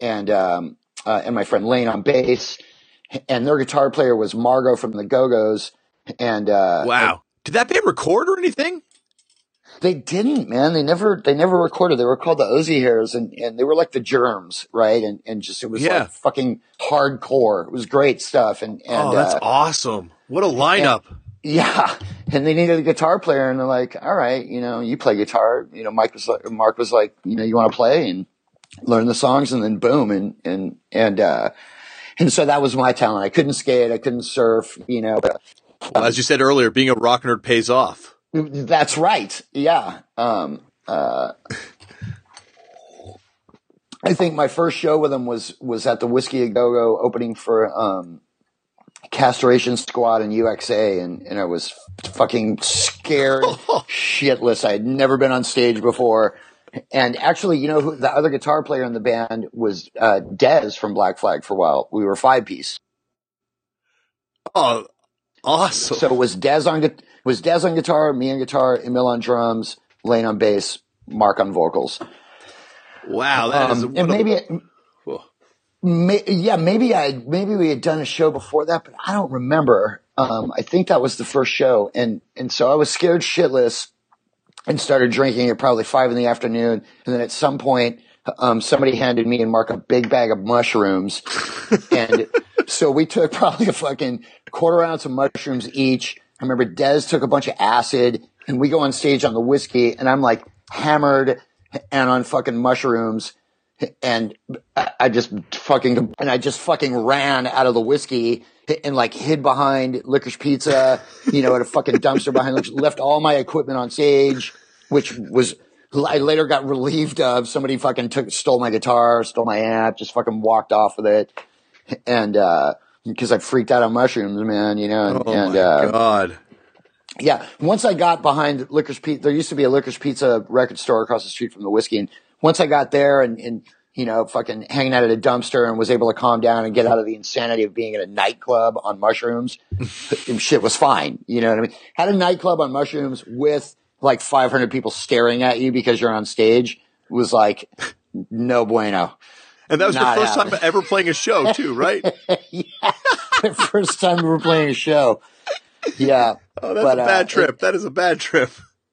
and um, uh, and my friend Lane on bass, and their guitar player was Margot from the Go Go's, and uh, Wow. Did that band record or anything? they didn't, man. They never, they never recorded. They were called the Ozzy Hairs, and, and they were like the Germs, right? And and just it was Yeah. like fucking hardcore. It was great stuff, and and oh, that's uh, awesome. What a lineup. yeah. And they needed a guitar player, and they're like, all right, you know, you play guitar. You know, Mike was like, Mark was like, you know, you want to play and learn the songs, and then boom, and and and uh, and so that was my talent. I couldn't skate, I couldn't surf, you know. Well, as you said earlier, being a rock nerd pays off. That's right. Yeah. Um, uh, I think my first show with them was was at the Whisky a Go Go opening for um, Castration Squad and UXA, and and I was fucking scared shitless. I had never been on stage before. And actually, you know, who, the other guitar player in the band was uh, Dez from Black Flag for a while. We were five piece. Oh, awesome. So it was Dez on was Dez on guitar, me on guitar, Emil on drums, Lane on bass, Mark on vocals. wow. That is Um, and maybe, Whoa. may, yeah, maybe I maybe we had done a show before that, but I don't remember. Um, I think that was the first show, and and so I was scared shitless and started drinking at probably five in the afternoon, and then at some point. Um, somebody handed me and Mark a big bag of mushrooms, and so we took probably a fucking quarter ounce of mushrooms each. I remember Dez took a bunch of acid, and we go on stage on the whiskey, and I'm like hammered and on fucking mushrooms, and I I just fucking and I just fucking ran out of the whiskey and like hid behind Licorice Pizza, you know, at a fucking dumpster behind, Licorice- left all my equipment on stage, which was. I later got relieved of somebody fucking took stole my guitar, stole my amp, just fucking walked off with it, and uh because I freaked out on mushrooms, man, you know, and, Oh and my uh, God. yeah, once I got behind Licorice Pizza, there used to be a Licorice Pizza record store across the street from the whiskey. And once I got there and, and, you know, fucking hanging out at a dumpster and was able to calm down and get out of the insanity of being in a nightclub on mushrooms, shit was fine. You know what I mean? Had a nightclub on mushrooms with like 500 people staring at you because you're on stage was like, no bueno. And that was your Not first time ever playing a show, too, right? yeah. First time we were playing a show. Yeah. Oh, that's But, a uh, bad trip. that is a bad trip.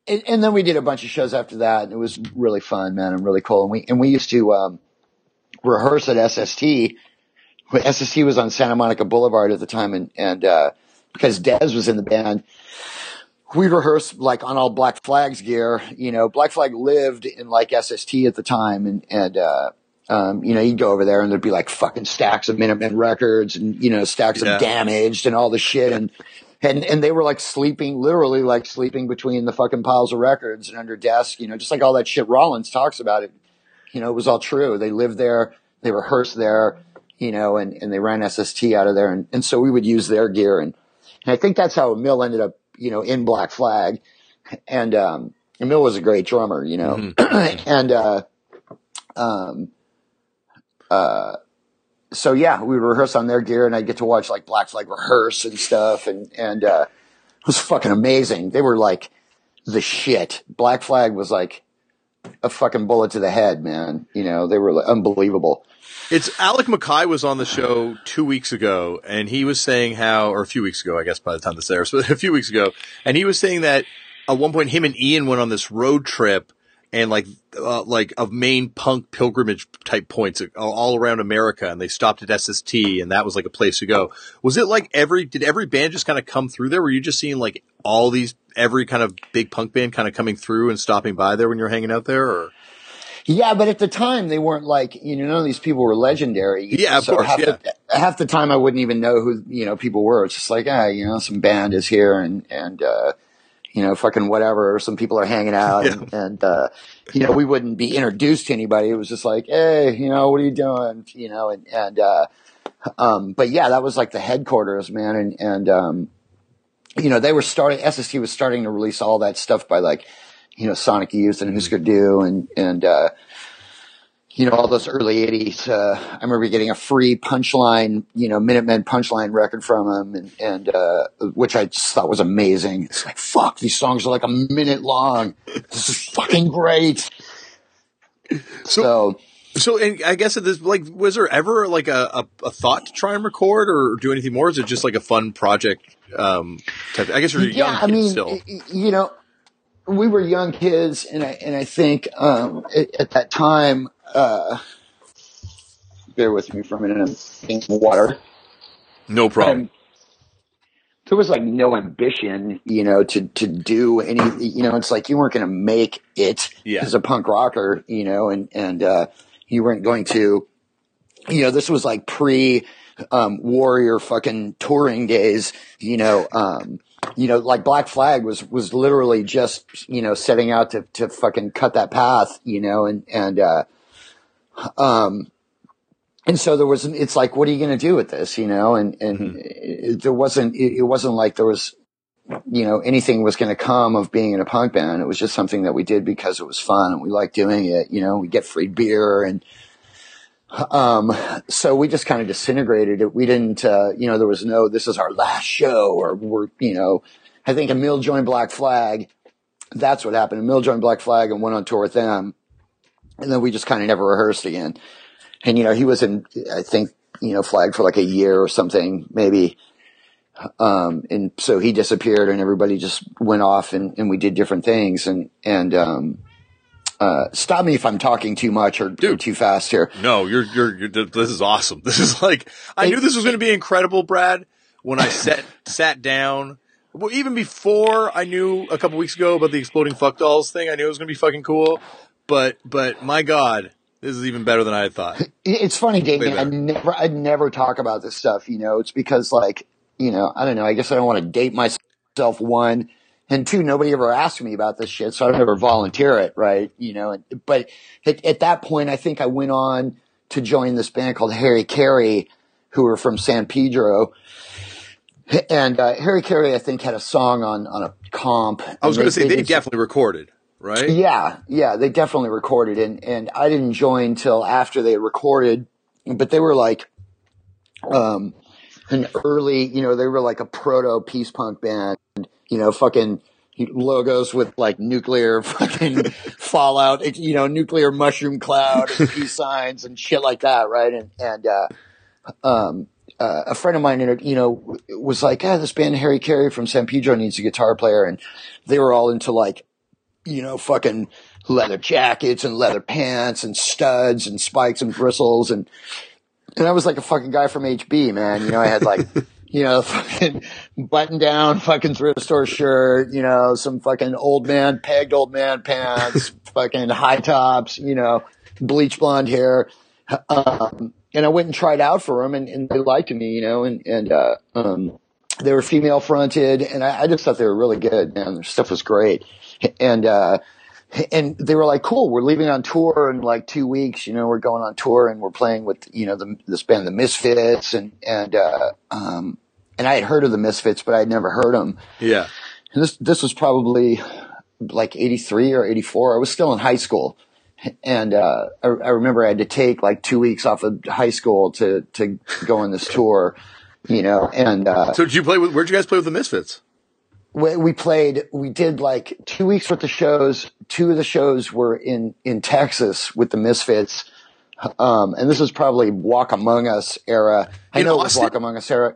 and, and then we did a bunch of shows after that, and it was really fun, man, and really cool. And we and we used to um, rehearse at SST. SST was on Santa Monica Boulevard at the time, and and uh, because Dez was in the band, we rehearsed like on all Black Flags gear. You know, Black Flag lived in like SST at the time, and and uh, um, you know, you'd go over there and there'd be like fucking stacks of Minutemen records, and you know, stacks Yeah. of Damaged and all the shit, and and and they were like sleeping, literally like sleeping between the fucking piles of records and under desks, you know, just like all that shit Rollins talks about it. You know, it was all true. They lived there, they rehearsed there, you know, and, and they ran SST out of there. And, and so we would use their gear. And, and I think that's how Mill ended up, you know, in Black Flag. And, um, Mill was a great drummer, you know, and, uh, um, uh, so yeah, we would rehearse on their gear and I'd get to watch like Black Flag rehearse and stuff. And, and, uh, it was fucking amazing. They were like the shit. Black Flag was like a fucking bullet to the head, man. You know, they were unbelievable. It's Alec MacKaye was on the show two weeks ago, and he was saying how, or a few weeks ago, I guess by the time this airs, but a few weeks ago, and he was saying that at one point him and Ian went on this road trip and like uh, like of main punk pilgrimage type points all around America, and they stopped at SST, and that was like a place to go. Was it like every did every band just kind of come through there? Were you just seeing like all these every kind of big punk band kind of coming through and stopping by there when you're hanging out there, or? Yeah, but at the time they weren't like you know none of these people were legendary. Yeah, of course. Half, yeah. the, half the time I wouldn't even know who you know people were. It's just like ah, you know, some band is here and and uh, you know, fucking whatever. Some people are hanging out Yeah. and, and uh, you know, we wouldn't be introduced to anybody. It was just like, hey, you know, what are you doing? You know, and and uh, um, but yeah, that was like the headquarters, man, and and um, you know, they were starting. SST was starting to release all that stuff by like, you know, Sonic Youth and Husker Du and and uh, you know, all those early '80s. Uh, I remember getting a free Punchline, you know, Minutemen Punchline record from them, and and uh, which I just thought was amazing. It's like, fuck, these songs are like a minute long. This is fucking great. So, So, so, and I guess this like, was there ever like a, a, a thought to try and record or do anything more? Or is it just like a fun project? Um, type? I guess you're young yeah, kid I mean, still. you know, we were young kids, and I and I think um, at, at that time, uh, bear with me for a minute. I'm some water. No problem. Um, there was like no ambition, you know, to to do any. You know, it's like you weren't going to make it Yeah. as a punk rocker, you know, and and uh, you weren't going to. You know, this was like pre um, warrior fucking touring days. You know, um, you know, like Black Flag was was literally just you know setting out to to fucking cut that path. You know, and and uh, um, and so there was, it's like, what are you going to do with this? You know, and, and it, there wasn't, it, it wasn't like there was, you know, anything was going to come of being in a punk band. It was just something that we did because it was fun and we liked doing it. You know, we get free beer and, um, so we just kind of disintegrated it. We didn't, uh, you know, there was no, this is our last show or we're, you know, I think Emil joined Black Flag. That's what happened. Emil joined Black Flag and went on tour with them. And then we just kind of never rehearsed again and you know he was in i think you know flag for like a year or something maybe um and so he disappeared and everybody just went off and, and we did different things and and um uh stop me if i'm talking too much or, or too fast here No, you're, you're, you're, this is awesome. This is like, I knew this was going to be incredible, Brad, when I sat, sat down. Well, even before I knew a couple weeks ago about the exploding fuck dolls thing, I knew it was going to be fucking cool. But, but my God, this is even better than I had thought. it's funny Damian, i never i'd never talk about this stuff you know? It's because like you know i don't know i guess i don't want to date myself one and two nobody ever asked me about this shit so i don't ever volunteer it right? You know but at, at that point i think i went on to join this band called harry carey who were from san pedro. And uh, harry carey i think had a song on on a comp I was going to say they definitely recorded, right? yeah, yeah, they definitely recorded, and and I didn't join till after they recorded, but they were like, um, an early, you know, they were like a proto peace punk band, you know, fucking logos with like nuclear fucking fallout, you know, nuclear mushroom cloud and peace signs and shit like that, right? And and uh, um, uh, a friend of mine, you know, was like, ah, this band Harry Carey from San Pedro needs a guitar player, and they were all into like you know, fucking leather jackets and leather pants and studs and spikes and bristles and and I was like a fucking guy from HB, man. You know, I had like you know, fucking button down fucking thrift store shirt, you know, some fucking old man, pegged old man pants, fucking high tops, you know, bleach blonde hair. Um, and I went and tried out for them and, and they liked me, you know, and, and, uh, um, they were female fronted and I, I just thought they were really good, man. Their stuff was great. And, uh, and they were like, cool, we're leaving on tour in like two weeks. You know, we're going on tour and we're playing with, you know, the, this band, the Misfits and, and, uh, um, and I had heard of the Misfits, but I had never heard them. Yeah. And this, this was probably like 83 or 84. I was still in high school. And, uh, I, I remember I had to take like two weeks off of high school to, to go on this tour, you know, and, uh, So did you play with, where'd you guys play with the Misfits? We, we played, we did like two weeks worth of shows. Two of the shows were in, in Texas with the Misfits. Um, and this was probably Walk Among Us era. I In know it was Walk Among Us era.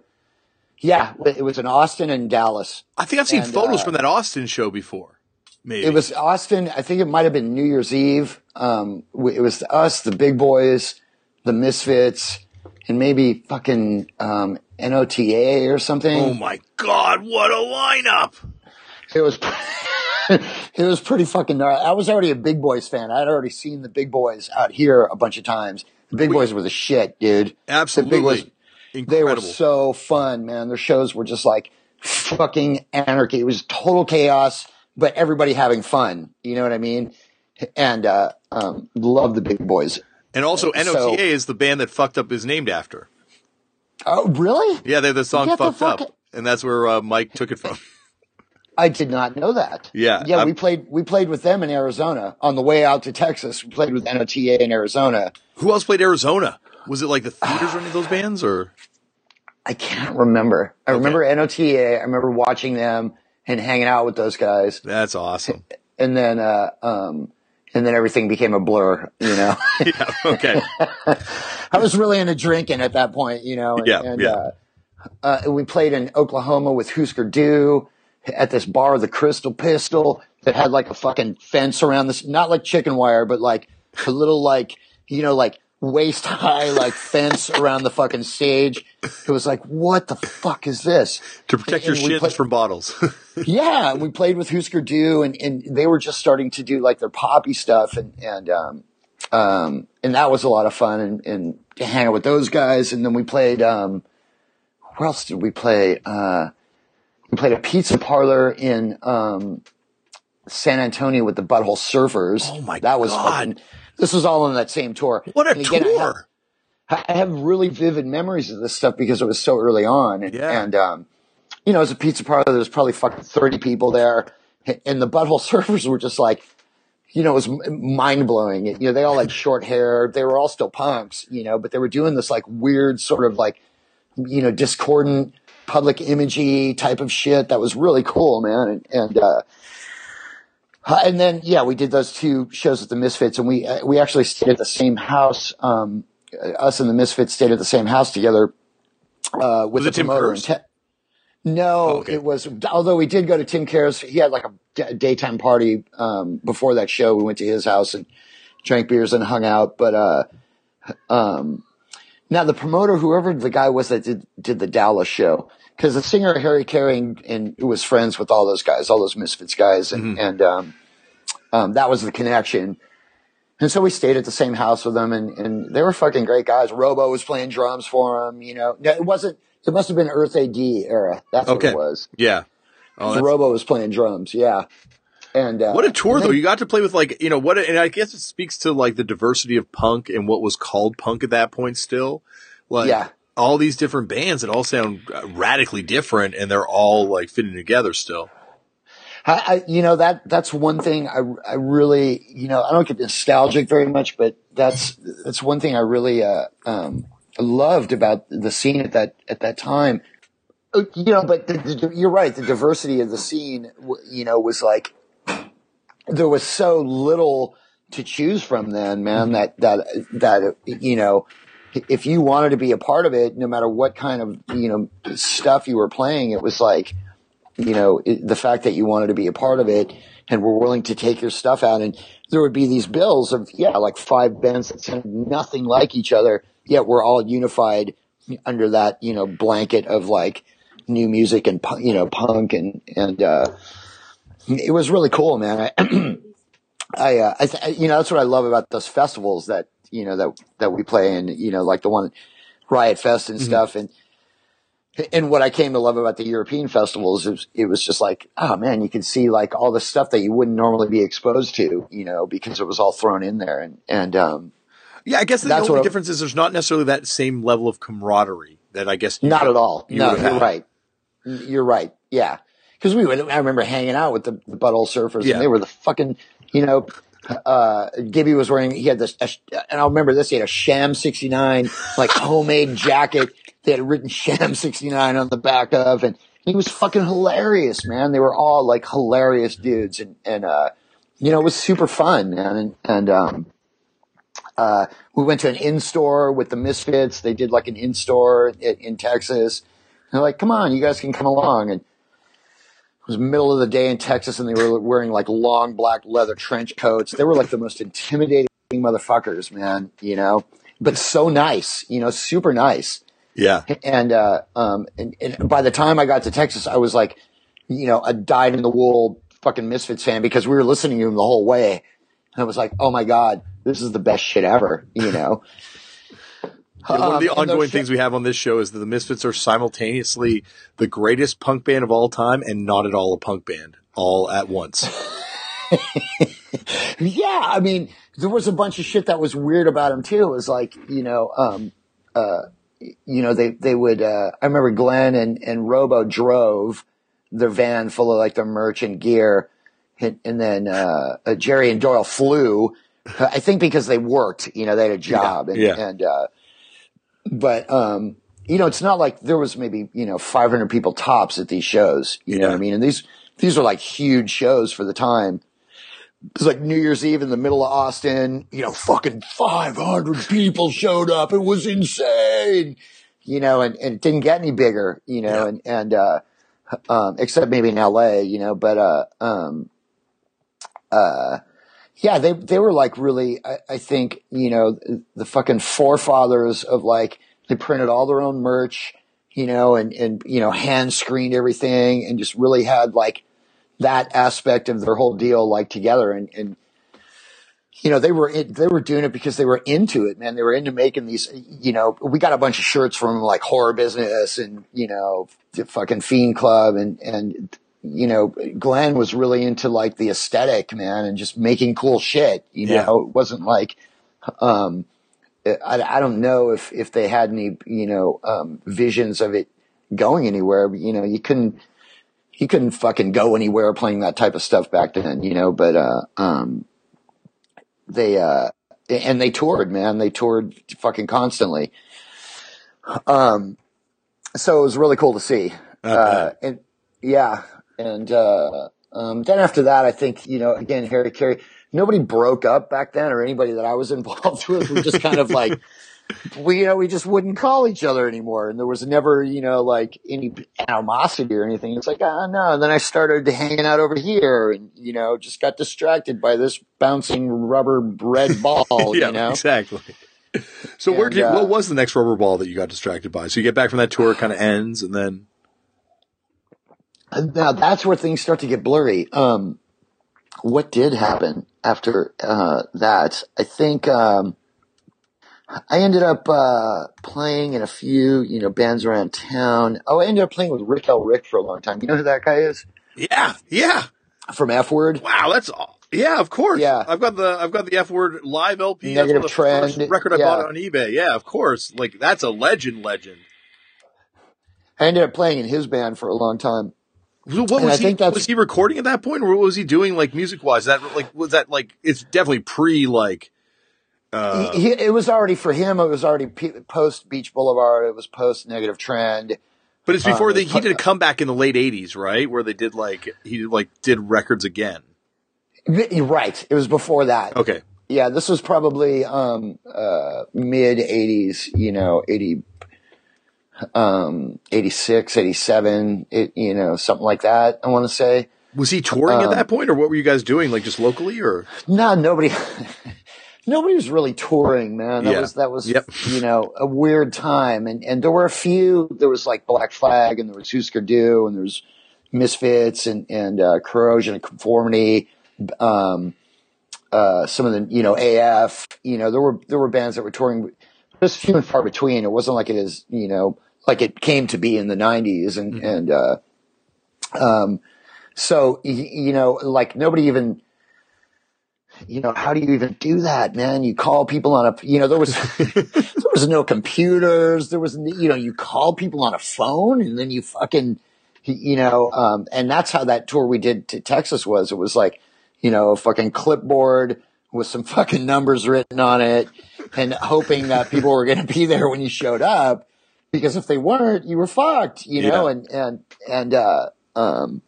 Yeah, it was in Austin and Dallas. I think I've seen And, photos uh, from that Austin show before. Maybe It was Austin. I think it might have been New Year's Eve. Um, it was us, the Big Boys, the Misfits, and maybe fucking um, NOTA or something. Oh my god, what a lineup! It was. it was pretty fucking gnarly. I was already a Big Boys fan. I'd already seen the Big Boys out here a bunch of times. The Big Boys were the shit, dude. The Big Absolutely Boys, they were so fun, man. Their shows were just like fucking anarchy. It was total chaos, but everybody having fun. You know what I mean? And uh, um, love the Big Boys. And also, NOTA so- is the band that fucked up is named after. Oh, really? Yeah, they have the song Get the "Fucked fuck Up," it- and that's where uh, Mike took it from. I did not know that. Yeah, yeah. I'm- we played. We played with them in Arizona on the way out to Texas. We played with NOTA in Arizona. Who else played Arizona? Was it like the theaters or any of those bands, or I can't remember. I remember NOTA. I remember watching them and hanging out with those guys. that's awesome? And then, uh, um, and then everything became a blur, you know. yeah, okay. I was really into drinking at that point, you know. And, Yeah, and, yeah. Uh, uh, we played in Oklahoma with Husker Du at this bar, the Crystal Pistol, that had like a fucking fence around this, not like chicken wire, but like a little like, you know, like waist high, like fence around the fucking stage. It was like, what the fuck is this? To protect your And we shins from bottles. yeah, and we played with Husker Du, and, and they were just starting to do like their poppy stuff, and and um, um, and that was a lot of fun, and, and to hang out with those guys, and then we played. Um, where else did we play? Uh, we played a pizza parlor in um, San Antonio with the Butthole Surfers. Oh my that was God. fucking. This was all on that same tour. what a And again, I have- tour! I have really vivid memories of this stuff because it was so early on. And, Yeah. and um, you know, as a pizza parlor, there was probably fucking 30 people there. And the butthole surfers were just like, you know, it was mind blowing. You know, they all had short hair. They were all still punks, you know, but they were doing this like weird sort of like, you know, discordant public imagey type of shit that was really cool, man. And, and, uh, and then, yeah, we did those two shows at the Misfits, and we uh, we actually stayed at the same house. Um, uh, us and the Misfits stayed at the same house together uh, with Was the it Tim promoter. And Te- no, Oh, okay. it was. Although we did go to Tim Kerr's, he had like a d- daytime party um, before that show. We went to his house and drank beers and hung out. But uh, um, now the promoter, whoever the guy was that did, did the Dallas show, because the singer Harry Carey and, who was friends with all those guys, all those Misfits guys, and and um, um, that was the connection. And so we stayed at the same house with them, and, and they were fucking great guys. Robo was playing drums for them. You know, No, it wasn't. It must have been Earth AD era. That's Okay. what it was. Yeah. Oh, Robo was playing drums. Yeah. And uh, What a tour and though! You got to play with like you know what, and I guess it speaks to like the diversity of punk and what was called punk at that point. Still, like Yeah. All these different bands that all sound uh, radically different, and they're all like fitting together still. I, I, you know that that's one thing I, I really you know I don't get nostalgic very much, but that's that's one thing I really uh, um, loved about the scene at that at that time. Uh, You know, but the, the, you're right. The diversity of the scene, you know, was like there was so little to choose from. Then, man, that that that you know, if you wanted to be a part of it, no matter what kind of you know stuff you were playing, it was like you know, it, the fact that you wanted to be a part of it and were willing to take your stuff out. And there would be these bills of, yeah, like five bands that sounded nothing like each other, yet we're all unified under that, you know, blanket of like new music and, you know, punk and, and, uh, it was really cool, man. I, I, uh, I th- you know, that's what I love about those festivals that, you know, that, that we play in, you know, like the one Riot Fest and stuff. And, and what I came to love about the European festivals is it was just like, oh man, you can see like all the stuff that you wouldn't normally be exposed to, you know, because it was all thrown in there. And, and, um, Yeah, I guess the That's only difference is there's not necessarily that same level of camaraderie that I guess not would- at all. You no, you're right. You're right. Yeah. Cause we would, I remember hanging out with the, the butthole surfers Yeah. and they were the fucking, you know, uh, Gibby was wearing, he had this, a, and I remember this, he had a Sham 69, like homemade jacket. They had written Sham 69 on the back of, and he was fucking hilarious, man. They were all like hilarious dudes. And, and, uh, you know, it was super fun, man. And, and, um, Uh, we went to an in store with the Misfits. They did like an in store in, in Texas. And they're like, come on, you guys can come along. And it was middle of the day in Texas and they were wearing like long black leather trench coats. They were like the most intimidating motherfuckers, man, you know, but so nice, you know, super nice. Yeah. And, uh, um, and, and by the time I got to Texas, I was like, you know, a dyed in the wool fucking Misfits fan because we were listening to him the whole way. And I was like, oh my God, this is the best shit ever, you know? Yeah, one of the Um, ongoing things we have on this show is that the Misfits are simultaneously the greatest punk band of all time and not at all a punk band all at once. Yeah, I mean, there was a bunch of shit that was weird about him too. It was like, you know, um, uh, you know, they, they would, uh, I remember Glenn and, and Robo drove their van full of like their merch and gear. And, and then, uh, uh, Jerry and Doyle flew, I think because they worked, you know, they had a job and, yeah. and, uh, but, um, you know, it's not like there was maybe, you know, 500 people tops at these shows. You know what I mean? And these, these are like huge shows for the time. It was like New Year's Eve in the middle of Austin. You know, fucking 500 people showed up. It was insane. You know, and, and it didn't get any bigger, you know, Yeah. and, and, uh, um, except maybe in LA, you know, but, uh, um, uh, yeah, they, they were like really, I, I think, you know, the fucking forefathers of like, they printed all their own merch, you know, and, and, you know, hand screened everything and just really had like that aspect of their whole deal like together. And, and, you know, they were, they were doing it because they were into it, man. They were into making these, you know, we got a bunch of shirts from like horror business and, you know, the fucking fiend club and, and, you know, Glenn was really into like the aesthetic, man, and just making cool shit. You know, it wasn't like, um, I, I don't know if, if they had any, you know, um, visions of it going anywhere, but you know, you couldn't, you couldn't fucking go anywhere playing that type of stuff back then, you know, but, uh, um, they, uh, and they toured, man. They toured fucking constantly. Um, so it was really cool to see. Uh, and yeah. And, uh, um, then after that, I think, you know, again, Harry Carey, nobody broke up back then or anybody that I was involved with. We just kind of like, we, you know, we just wouldn't call each other anymore. And there was never, you know, like any animosity or anything. It's like, ah, no. And then I started hanging out over here and, you know, just got distracted by this bouncing rubber red ball, yeah, you know? exactly. So where did, uh, what was the next rubber ball that you got distracted by? So you get back from that tour, it kind of ends, and then Now that's where things start to get blurry. Um, what did happen after uh, that? I think um, I ended up uh, playing in a few, you know, bands around town. Oh, I ended up playing with Rik L. Rik for a long time. You know who that guy is yeah, yeah. from F Word? Wow, that's all. Yeah, of course. Yeah. I've got the I've got the F word live LP. Negative that's the Trend, record I yeah. bought on eBay. Yeah, of course. Like that's a legend, legend. I ended up playing in his band for a long time. What And was he? Was he recording at that point, or what was he doing, like music wise? That like was that like it's definitely pre like. Uh, he, he, it was already for him. It was already p- post Beach Boulevard. It was post Negative Trend. but it's before uh, he did a comeback in the late '80s, right? Where they did like he did like did records again. Right. It was before that. Okay, Yeah, this was probably um uh mid 80s, you know, 80 um 86, 87, it, you know, something like that, I want to say. was he touring Um, at that point, or what were you guys doing? Like just locally, or No, nobody nobody was really touring, man. That Yeah. was that was Yep. you know, a weird time and and there were a few there was like Black Flag and there was Husker Du and there was Misfits and and uh Corrosion of Conformity um uh some of the you know AF, you know, there were there were bands that were touring just few and far between. It wasn't like it is, you know, like it came to be in the 90s and and uh um so you know, like nobody even you know, how do you even do that, man? You call people on a, you know, there was, there was no computers. There was, you know, you call people on a phone and then you fucking, you know, um, and that's how that tour we did to Texas was. It was like, you know, a fucking clipboard with some fucking numbers written on it and hoping that people were going to be there when you showed up. Because if they weren't, you were fucked, you know, and, and, and, uh, um,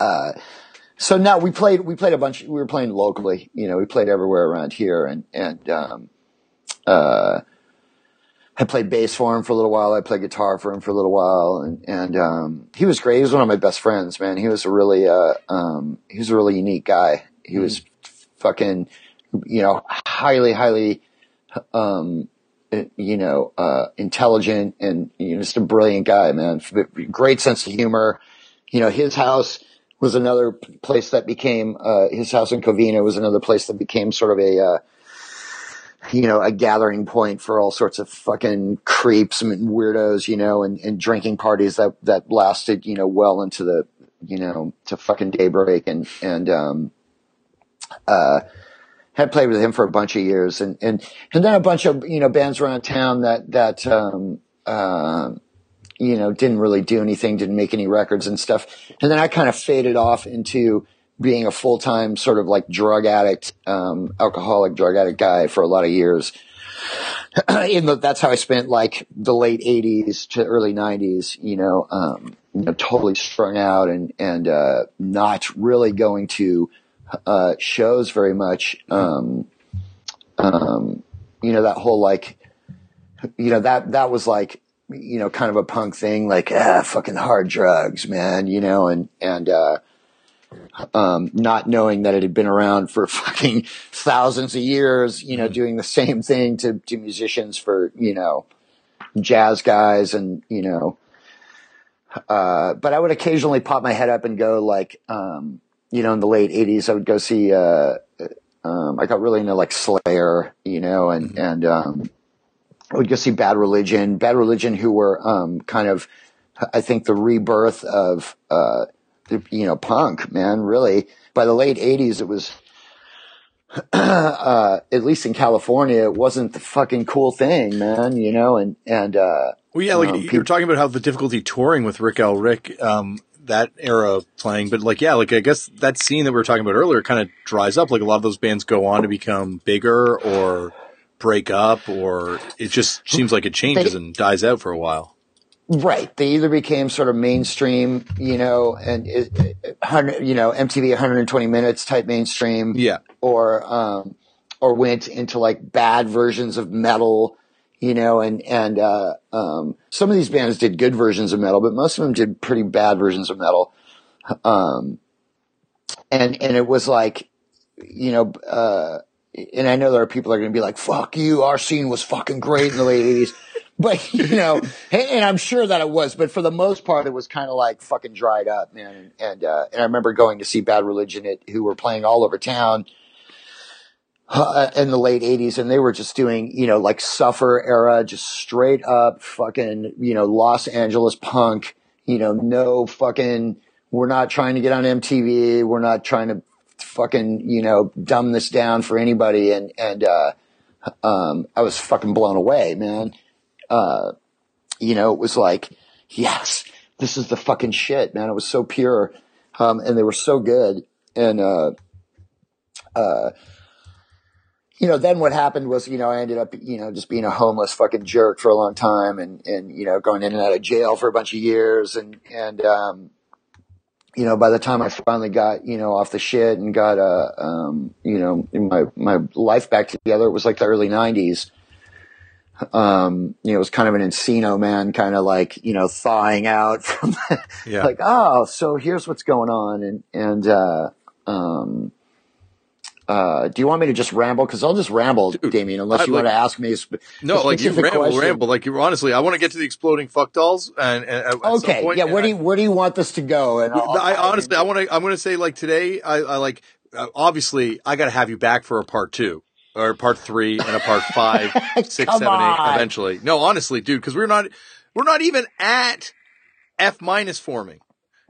uh, so now we played we played a bunch we were playing locally you know we played everywhere around here and and um uh I played bass for him for a little while. I played guitar for him for a little while, and and um, he was great. He was one of my best friends, man. He was a really uh, um, he was a really unique guy. He was fucking, you know, highly highly, um, you know, uh, intelligent and you know, just a brilliant guy, man. Great sense of humor. You know, his house was another place that became uh, his house in Covina was another place that became sort of a uh, you know, a gathering point for all sorts of fucking creeps and weirdos, you know, and, and drinking parties that, that lasted, you know, well into the, you know, to fucking daybreak and, and, um, uh, had played with him for a bunch of years and, and, and then a bunch of, you know, bands around town that, that, um, uh, you know, didn't really do anything, didn't make any records and stuff. And then I kind of faded off into, being a full time sort of like drug addict, um, alcoholic drug addict guy for a lot of years. In the, that's how I spent like the late eighties to early nineties, you know, um, you know, totally strung out and, and, uh, not really going to, uh, shows very much. Um, um, you know, that whole like, you know, that, that was like, you know, kind of a punk thing, like, ah, fucking hard drugs, man, you know, and, and, uh, um, not knowing that it had been around for fucking thousands of years, you know, mm-hmm. doing the same thing to, to musicians for, you know, jazz guys and, you know, uh, but I would occasionally pop my head up and go like, um, you know, in the late eighties, I would go see, uh, um, I got really into like Slayer, you know, and, mm-hmm. and, um, I would go see Bad Religion, Bad Religion, who were, um, kind of, I think the rebirth of, uh, you know, punk, man, really. By the late 80s, it was, uh, at least in California, it wasn't the fucking cool thing, man, you know, and, and, uh, well, yeah, like um, you were talking about how the difficulty touring with Rik L. Rik, um, that era of playing, but like, yeah, like I guess that scene that we were talking about earlier kind of dries up. Like a lot of those bands go on to become bigger or break up, or it just seems like it changes they, and dies out for a while. Right. They either became sort of mainstream, you know, and you know, MTV 120 minutes type mainstream. Yeah. Or, um, or went into like bad versions of metal, you know, and, and, uh, um, some of these bands did good versions of metal, but most of them did pretty bad versions of metal. Um, and, and it was like, you know, uh, and I know there are people that are going to be like, fuck you. Our scene was fucking great in the late eighties. But you know, and I'm sure that it was, but for the most part, it was kind of like fucking dried up, man. And and, uh, and I remember going to see Bad Religion, at, who were playing all over town in the late '80s, and they were just doing, you know, like Suffer era, just straight up fucking, you know, Los Angeles punk. You know, no fucking. We're not trying to get on MTV. We're not trying to fucking, you know, dumb this down for anybody. And and uh, um, I was fucking blown away, man uh, you know, it was like, yes, this is the fucking shit, man. It was so pure. Um, and they were so good. And, uh, uh, you know, then what happened was, you know, I ended up, you know, just being a homeless fucking jerk for a long time and, and, you know, going in and out of jail for a bunch of years. And, and, um, you know, by the time I finally got, you know, off the shit and got, uh, um, you know, my, my life back together, it was like the early nineties um, you know, it was kind of an Encino man, kind of like, you know, thawing out from yeah. like, oh, so here's what's going on. And, and, uh, um, uh, do you want me to just ramble? Cause I'll just ramble, Dude, Damian, unless you like, want to ask me. Sp- no, like you ramble, question. ramble. Like you, honestly, I want to get to the exploding fuck dolls. And, and okay. Point, yeah. Where do you, where do you want this to go? And I'll, I honestly, I want to, I'm going to say like today, I, I like, uh, obviously I got to have you back for a part two or part three and a part five, six, seven, on. eight eventually. No, honestly, dude, because we're not we're not even at F minus forming.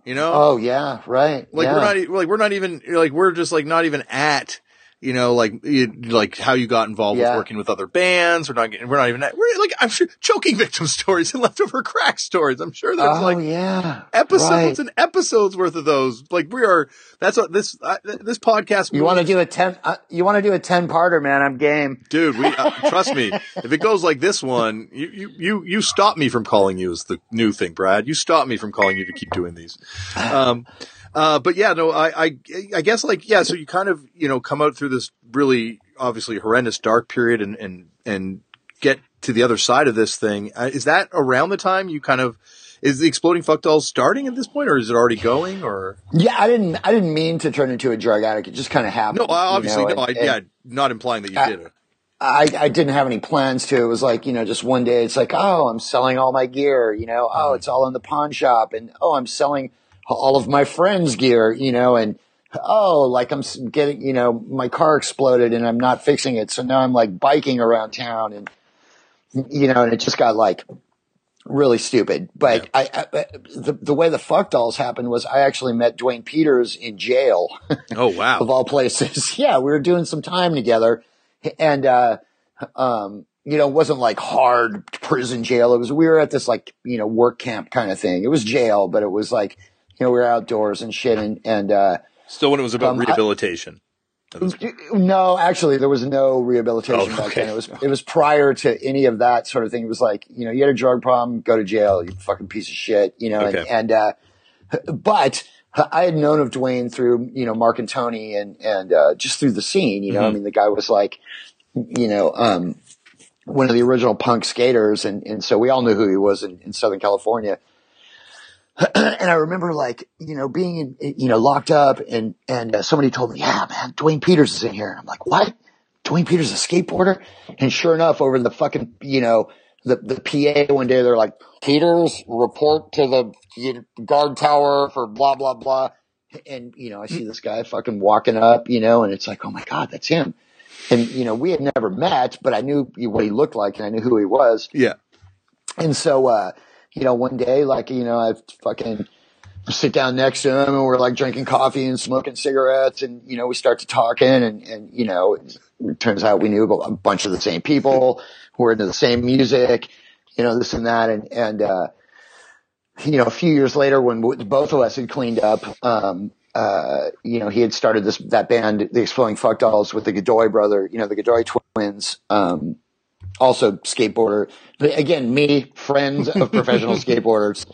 You know? Oh yeah, right. Like yeah. we're not like we're not even like we're just like not even at you know, like, like how you got involved yeah. with working with other bands. We're not getting, we're not even, we're like, I'm sure choking victim stories and leftover crack stories. I'm sure there's oh, like yeah. episodes right. and episodes worth of those. Like we are, that's what this, uh, this podcast. You want to do a 10, uh, you want to do a 10 parter, man. I'm game. Dude, we, uh, trust me. If it goes like this one, you, you, you, you stop me from calling you as the new thing, Brad. You stop me from calling you to keep doing these. Um, Uh, but yeah, no, I, I, I guess like, yeah, so you kind of, you know, come out through this really obviously horrendous dark period and, and, and get to the other side of this thing. Uh, is that around the time you kind of, is the exploding fuck dolls starting at this point or is it already going or? Yeah, I didn't, I didn't mean to turn into a drug addict. It just kind of happened. No, obviously, you know, no, and- I, yeah, not implying that you I- did it. I, I didn't have any plans to. It was like, you know, just one day it's like, oh, I'm selling all my gear, you know, oh, it's all in the pawn shop and oh, I'm selling all of my friends' gear, you know, and oh, like I'm getting, you know, my car exploded and I'm not fixing it. So now I'm like biking around town and, you know, and it just got like really stupid. But I, I, the, the way the fuck dolls happened was I actually met Duane Peters in jail Oh, wow. of all places. yeah, we were doing some time together, and uh, um, you know, it wasn't like hard prison jail. It was we were at this like you know work camp kind of thing. It was jail, but it was like you know we were outdoors and shit, and and uh, Still when it was about Um, I- rehabilitation. no, actually, there was no rehabilitation Oh, back okay. then. It was it was prior to any of that sort of thing. It was like you know you had a drug problem, go to jail, you fucking piece of shit, you know. Okay. And, and uh, but I had known of Duane through you know Mark and Tony and and uh, just through the scene. You know, I Mhm. mean, the guy was like you know um, one of the original punk skaters, and and so we all knew who he was in, in Southern California. and I remember like, you know, being in, you know, locked up and, and uh, somebody told me, yeah, man, Duane Peters is in here. And I'm like, what? Duane Peters is a skateboarder? And sure enough, over in the fucking, you know, the, the PA one day, they're like, Peters, report to the guard tower for blah, blah, blah. And, you know, I see this guy fucking walking up, you know, and it's like, oh my God, that's him. And, you know, we had never met, but I knew what he looked like and I knew who he was. Yeah. And so, uh, you know, one day, like, you know, I fucking sit down next to him and we're like drinking coffee and smoking cigarettes and, you know, we start to talking and, and, you know, it turns out we knew a bunch of the same people who were into the same music, you know, this and that. And, and, uh, you know, a few years later when both of us had cleaned up, um, uh, you know, he had started this, that band, the Exploding Fuck Dolls with the Godoy brother, you know, the Godoy twins, um, also skateboarder. But again, me, friends of professional skateboarders.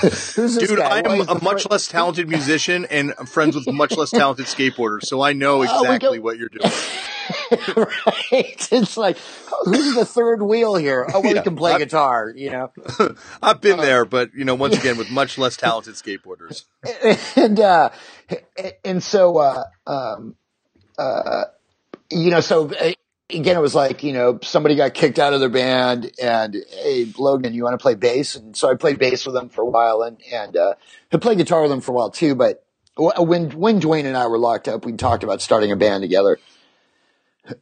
Who's this Dude, guy? I am a much fr- less talented musician and I'm friends with much less talented skateboarders, so I know Oh, exactly go- what you're doing. right? It's like, oh, who's the third wheel here? Oh, well, Yeah, he can play I- guitar, you know? I've been there, but you know, once again, with much less talented skateboarders. and uh and so uh um uh you know so uh, again it was like you know somebody got kicked out of their band and hey logan you want to play bass? And so i played bass with them for a while and and uh i played guitar with them for a while too but when when duane and i were locked up we talked about starting a band together.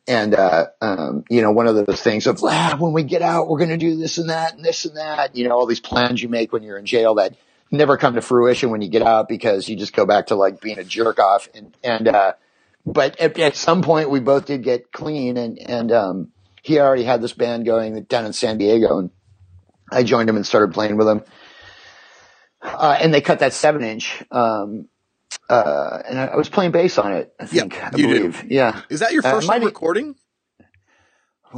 And uh um you know one of those things of ah, when we get out we're going to do this and that and this and that you know all these plans you make when you're in jail that never come to fruition when you get out because you just go back to like being a jerk off and and uh but at, at some point we both did get clean and and um he already had this band going down in San Diego and I joined him and started playing with him uh and they cut that seven inch um uh and I, I was playing bass on it I Yeah, think I did. believe yeah Is that your Uh, first time recording?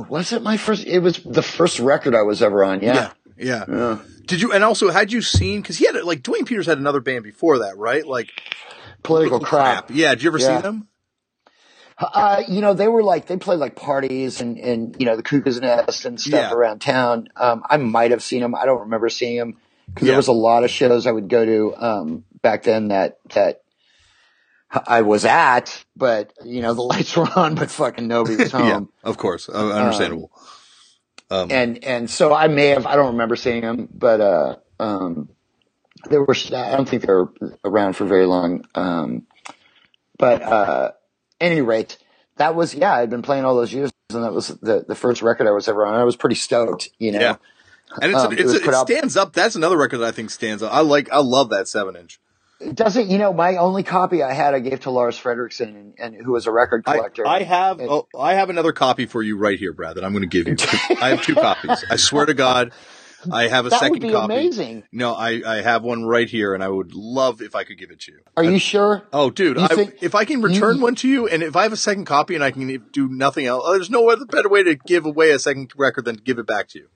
was it my first it was the first record I was ever on yeah, yeah. Yeah. Did you? And also, had you seen? Because he had like Duane Peters had another band before that, right? Like political crap Yeah. Did you ever Yeah. see them? Uh, you know, they were like, they played like parties and, and, you know, the Cuckoo's Nest and stuff Yeah. around town. Um, I might have seen them. I don't remember seeing them because Yeah. there was a lot of shows I would go to, um, back then that, that I was at, but, you know, the lights were on, but fucking nobody was home. yeah, of course, uh, understandable. Um, And, and so I may have, I don't remember seeing them, but, uh, um, they were, I don't think they were around for very long. Um, but, uh, any rate, that was, yeah, I'd been playing all those years and that was the, the first record I was ever on. I was pretty stoked, you know? Yeah. and um, it it's it put out- stands up. That's another record that I think stands up. I like. I love that seven inch. It doesn't, you know, my only copy I had, I gave to Lars Frederiksen and, and who was a record I, collector. I have. And- Oh, I have another copy for you right here, Brad. That I'm going to give you. I have two copies. I swear to God, I have a that second would be copy. amazing. No, I, I have one right here, and I would love if I could give it to you. Are you sure? Oh, dude, I, if I can return you- one to you, and if I have a second copy and I can do nothing else, oh, there's no other better way to give away a second record than to give it back to you.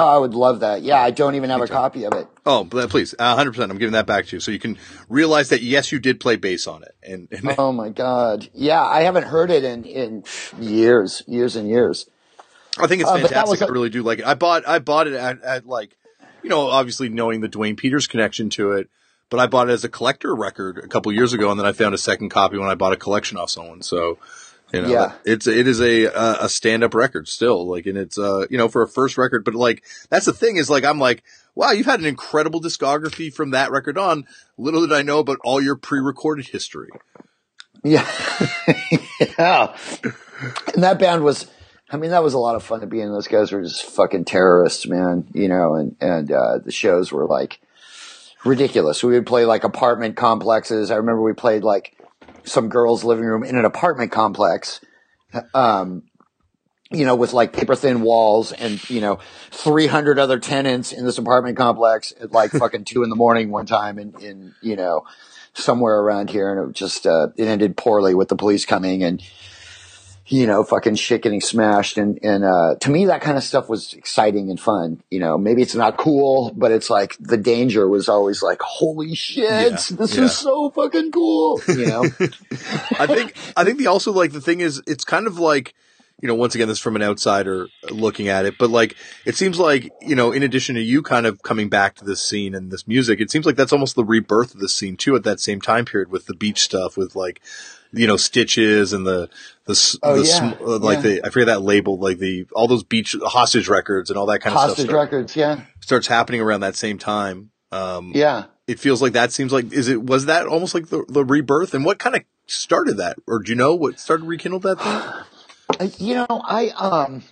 Oh, I would love that. Yeah, I don't even have a copy of it. Oh, please, uh, 100%. I'm giving that back to you. So you can realize that, yes, you did play bass on it. And, and Oh my god. Yeah, I haven't heard it in in years, years and years. I think it's Uh, fantastic. was a- I really do like it. I bought, I bought it at, at like, you know, obviously knowing the Duane Peters connection to it, but I bought it as a collector record a couple years ago. And then I found a second copy when I bought a collection off someone. So, you know, Yeah. it's, it is a, a, stand up record still. Like, and it's, uh, you know, for a first record, but like, that's the thing is like, I'm like, wow, you've had an incredible discography from that record on. Little did I know about all your pre-recorded history. Yeah. yeah. And that band was I mean, that was a lot of fun to be in. Those guys were just fucking terrorists, man, you know, and, and, uh, the shows were like ridiculous. We would play like apartment complexes. I remember we played like some girl's living room in an apartment complex. Um, you know, with like paper thin walls and, you know, 300 other tenants in this apartment complex at like fucking two in the morning one time in, in, you know, somewhere around here. And it just, uh, it ended poorly with the police coming and, you know, fucking shit getting smashed. And, and, uh, to me, that kind of stuff was exciting and fun. You know, maybe it's not cool, but it's like the danger was always like, holy shit, Yeah, this yeah. is so fucking cool. You know? I think I think the also like the thing is it's kind of like you know once again this from an outsider looking at it but like it seems like you know in addition to you kind of coming back to this scene and this music it seems like that's almost the rebirth of the scene too at that same time period with the beach stuff with like you know stitches and the the, Oh, the yeah, sm- uh, like yeah. the I forget that label like the all those beach hostage records and all that kind of Hostage stuff start- records. Yeah. starts happening around that same time um Yeah. it feels like that seems like is it was that almost like the, the rebirth and what kind of started that or do you know what started rekindled that thing You know, I, um,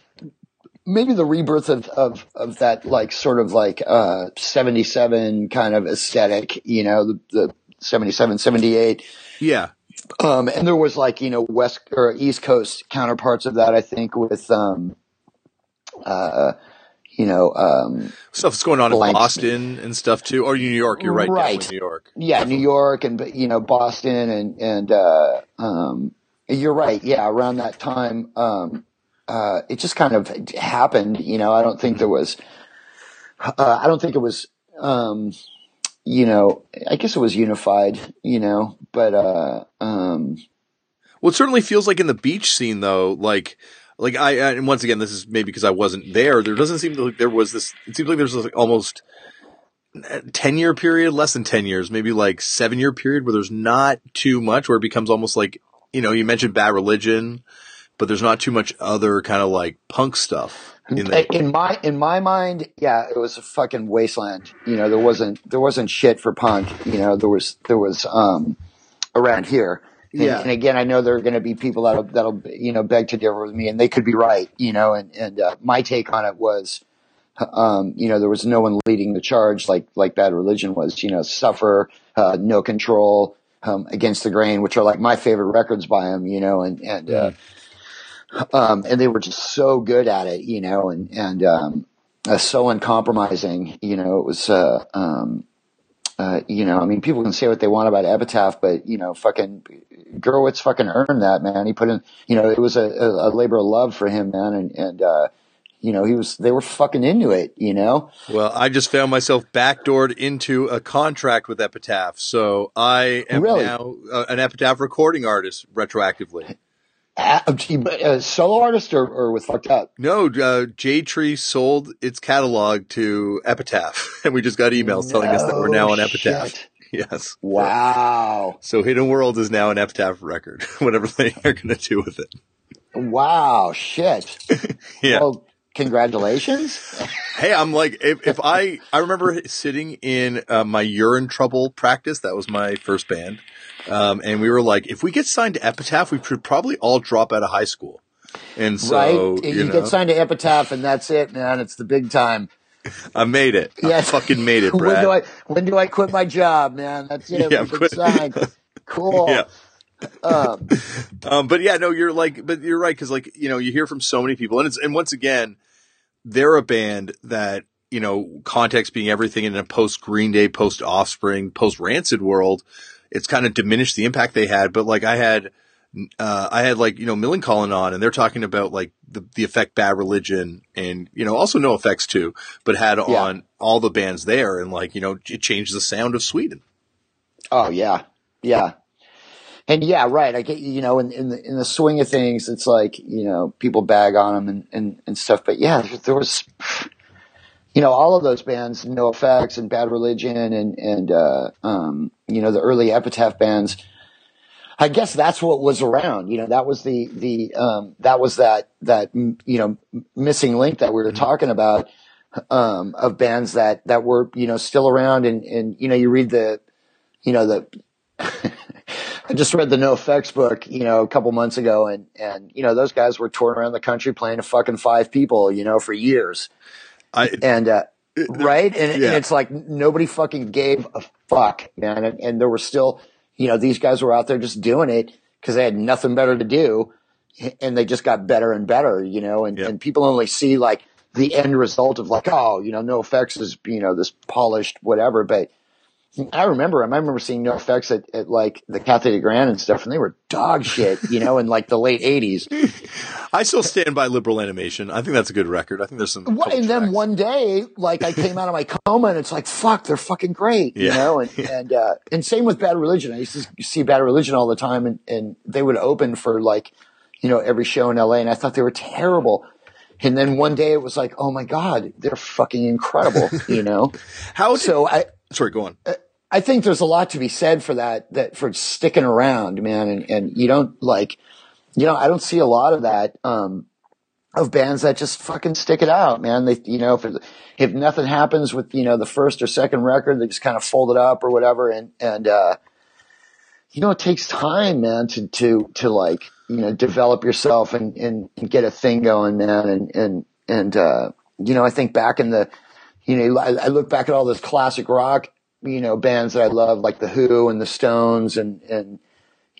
maybe the rebirth of, of, of that, like, sort of like, uh, 77 kind of aesthetic, you know, the, the 77, 78. yeah Um, and there was like, you know, West or East Coast counterparts of that, I think, with, um, uh, you know, um, stuff that's going on in. Boston and stuff too or New York you're right, Right. New York yeah, New York and, you know, Boston and, and, uh, um, you're right. Yeah. Around that time, um, uh, it just kind of happened, you know, I don't think there was, uh, I don't think it was, um, you know, I guess it was unified, you know, but, uh, um, well it certainly feels like in the beach scene though like like I I- and once again this is maybe because I wasn't there there doesn't seem like there was this it seems like there's like almost 10 year period less than 10 years maybe like 7 year period where there's not too much where it becomes almost like you know you mentioned bad religion but there's not too much other kind of like punk stuff in there in my in my mind, yeah, it was a fucking wasteland. You know, there wasn't there wasn't shit for punk. You know, there was there was um around here. And, Yeah. and again, I know there are going to be people that'll that'll you know beg to differ with me, and they could be right. You know, and and uh, my take on it was, um, you know, there was no one leading the charge like like Bad Religion was. You know, Suffer, uh, No Control, um, Against the Grain, which are like my favorite records by him. You know, and and uh, um, and they were just so good at it, you know, and and um, uh, so uncompromising. You know, it was, uh, um, uh, you know, I mean, people can say what they want about Epitaph, but you know, fucking Gurewitz fucking earned that, man. He put in, you know, it was a, a, labor of love for him, man, and and uh, you know, he was they were fucking into it, you know. Well, I just found myself backdoored into a contract with Epitaph, so I am Really? now uh, an Epitaph recording artist retroactively. A, solo artist or, or with fucked up. No, uh, Jade Tree sold its catalog to Epitaph, and we just got emails telling us that we're now on Epitaph. shit. Yes. Wow, So Hidden World is now an Epitaph record, whatever they are going to do with it. wow, shit. Yeah. Well, congratulations. Hey, I'm like, if, if I, I remember sitting in uh, my urine trouble practice. That was my first band. Um, and we were like, if we get signed to Epitaph, we should probably all drop out of high school. And so, right? you, You, know, get signed to Epitaph, and that's it, man. It's the big time. I made it. I fucking made it, when do I when do I quit my job, man? That's it. Yeah, quit. signed. Cool. Yeah. Um, Um, but yeah, no, you're like, but you're right. Cause like, you know, you hear from so many people and it's, and once again, they're a band that, you know, context being everything in a post Green Day, post Offspring, post Rancid world, it's kind of diminished the impact they had. But like I had uh, I had like, you know, Millencolin on and they're talking about like the, the effect Bad Religion and, you know, also NOFX too, but had Yeah. on all the bands there and like, you know, it changed the sound of Sweden. Oh yeah, yeah, and yeah, right. I get you know in in the in the swing of things, it's like you know people bag on them and and, and stuff, but yeah, there, was. You know, all of those bands, NOFX and Bad Religion and, and, uh, um, you know, the early Epitaph bands, I guess that's what was around. You know, that was the, the, um, that was that, that, you know, missing link that we were talking about, um, of bands that, that were, you know, still around and, and, you know, you read the, you know, the, I just read the NOFX book, you know, a couple months ago and, and, you know, those guys were touring around the country playing to fucking five people, you know, for years. I, And, uh, right? And, Yeah. and it's like nobody fucking gave a fuck, man. And, and there were still, you know, these guys were out there just doing it because they had nothing better to do. And they just got better and better, you know, and, Yeah. and people only see like the end result of like, oh, you know, NOFX is, you know, this polished whatever. But I remember, I remember seeing NOFX at, at like the de Grand and stuff, and they were dog shit, you know, in like the late eighties. I still stand by Liberal Animation. I think that's a good record. I think there's some. Well, and then tracks. one day, like I came out of my coma, and it's like, fuck, they're fucking great, you know. And and uh, and same with Bad Religion. I used to see Bad Religion all the time, and and they would open for like, you know, every show in LA, and I thought they were terrible. And then one day it was like, oh my god, they're fucking incredible, you know. How? Did, so I. sorry, go on. I think there's a lot to be said for that, that for sticking around, man. And, and you don't like, you know, I don't see a lot of that, um, of bands that just fucking stick it out, man. They, you know, if, it, if nothing happens with, you know, the first or second record, they just kind of fold it up or whatever. And, and, uh, you know, it takes time, man, to, to, to like, you know, develop yourself and, and, and get a thing going, man. And, and, and, uh, you know, I think back in the, you know, I, I look back at all this classic rock, you know, bands that I love, like the Who and the Stones and, and,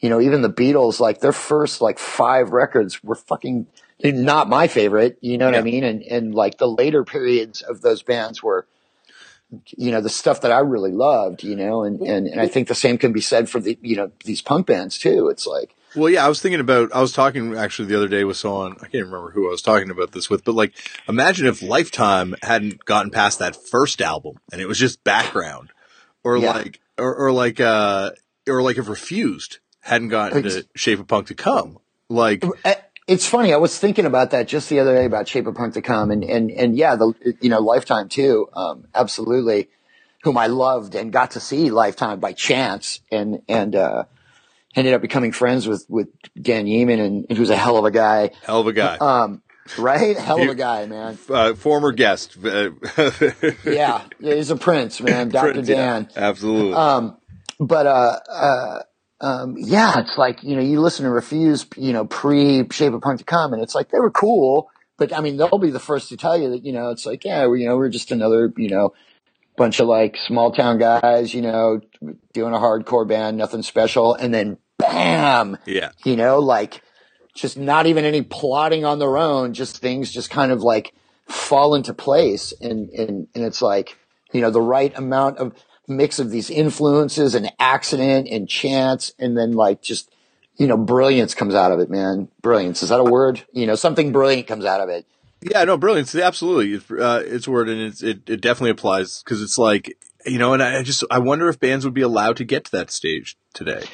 you know, even the Beatles, like their first like five records were fucking not my favorite, you know what I mean? And, and like the later periods of those bands were, you know, the stuff that I really loved, you know, and, and, and I think the same can be said for the, you know, these punk bands too. It's like, Well, yeah, I was thinking about, I was talking actually the other day with someone, I can't remember who I was talking about this with, but like, imagine if Lifetime hadn't gotten past that first album and it was just background or Yeah. like, or, or like, uh, or like if Refused hadn't gotten Ex- to Shape of Punk to come. Like, it's funny. I was thinking about that just the other day about Shape of Punk to come, and and and yeah, the you know Lifetime too, um, absolutely, whom I loved and got to see Lifetime by chance, and and uh, ended up becoming friends with with Dan Yemin, and who's a hell of a guy, hell of a guy. um, right? Hell of a guy, man. Uh, former guest. Yeah, he's a prince, man. Doctor Prince, yeah, Dan. absolutely. Um, but uh, uh, um, yeah, it's like you know, you listen to Refuse, you know, pre Shape of Punk to come, and it's like they were cool, but I mean, they'll be the first to tell you that you know, it's like yeah, we, you know, we're just another you know bunch of like small town guys, you know, doing a hardcore band, nothing special, and then bam, yeah. you know, like just not even any plotting on their own, just things just kind of like fall into place. And, and, and it's like, you know, the right amount of mix of these influences and accident and chance. And then like just, you know, brilliance comes out of it, man. Brilliance. Is that a word? You know, something brilliant comes out of it. Yeah, no, brilliance. Absolutely, it's, uh, it's a word and it's, it, it definitely applies because it's like, you know, and I just, I wonder if bands would be allowed to get to that stage today.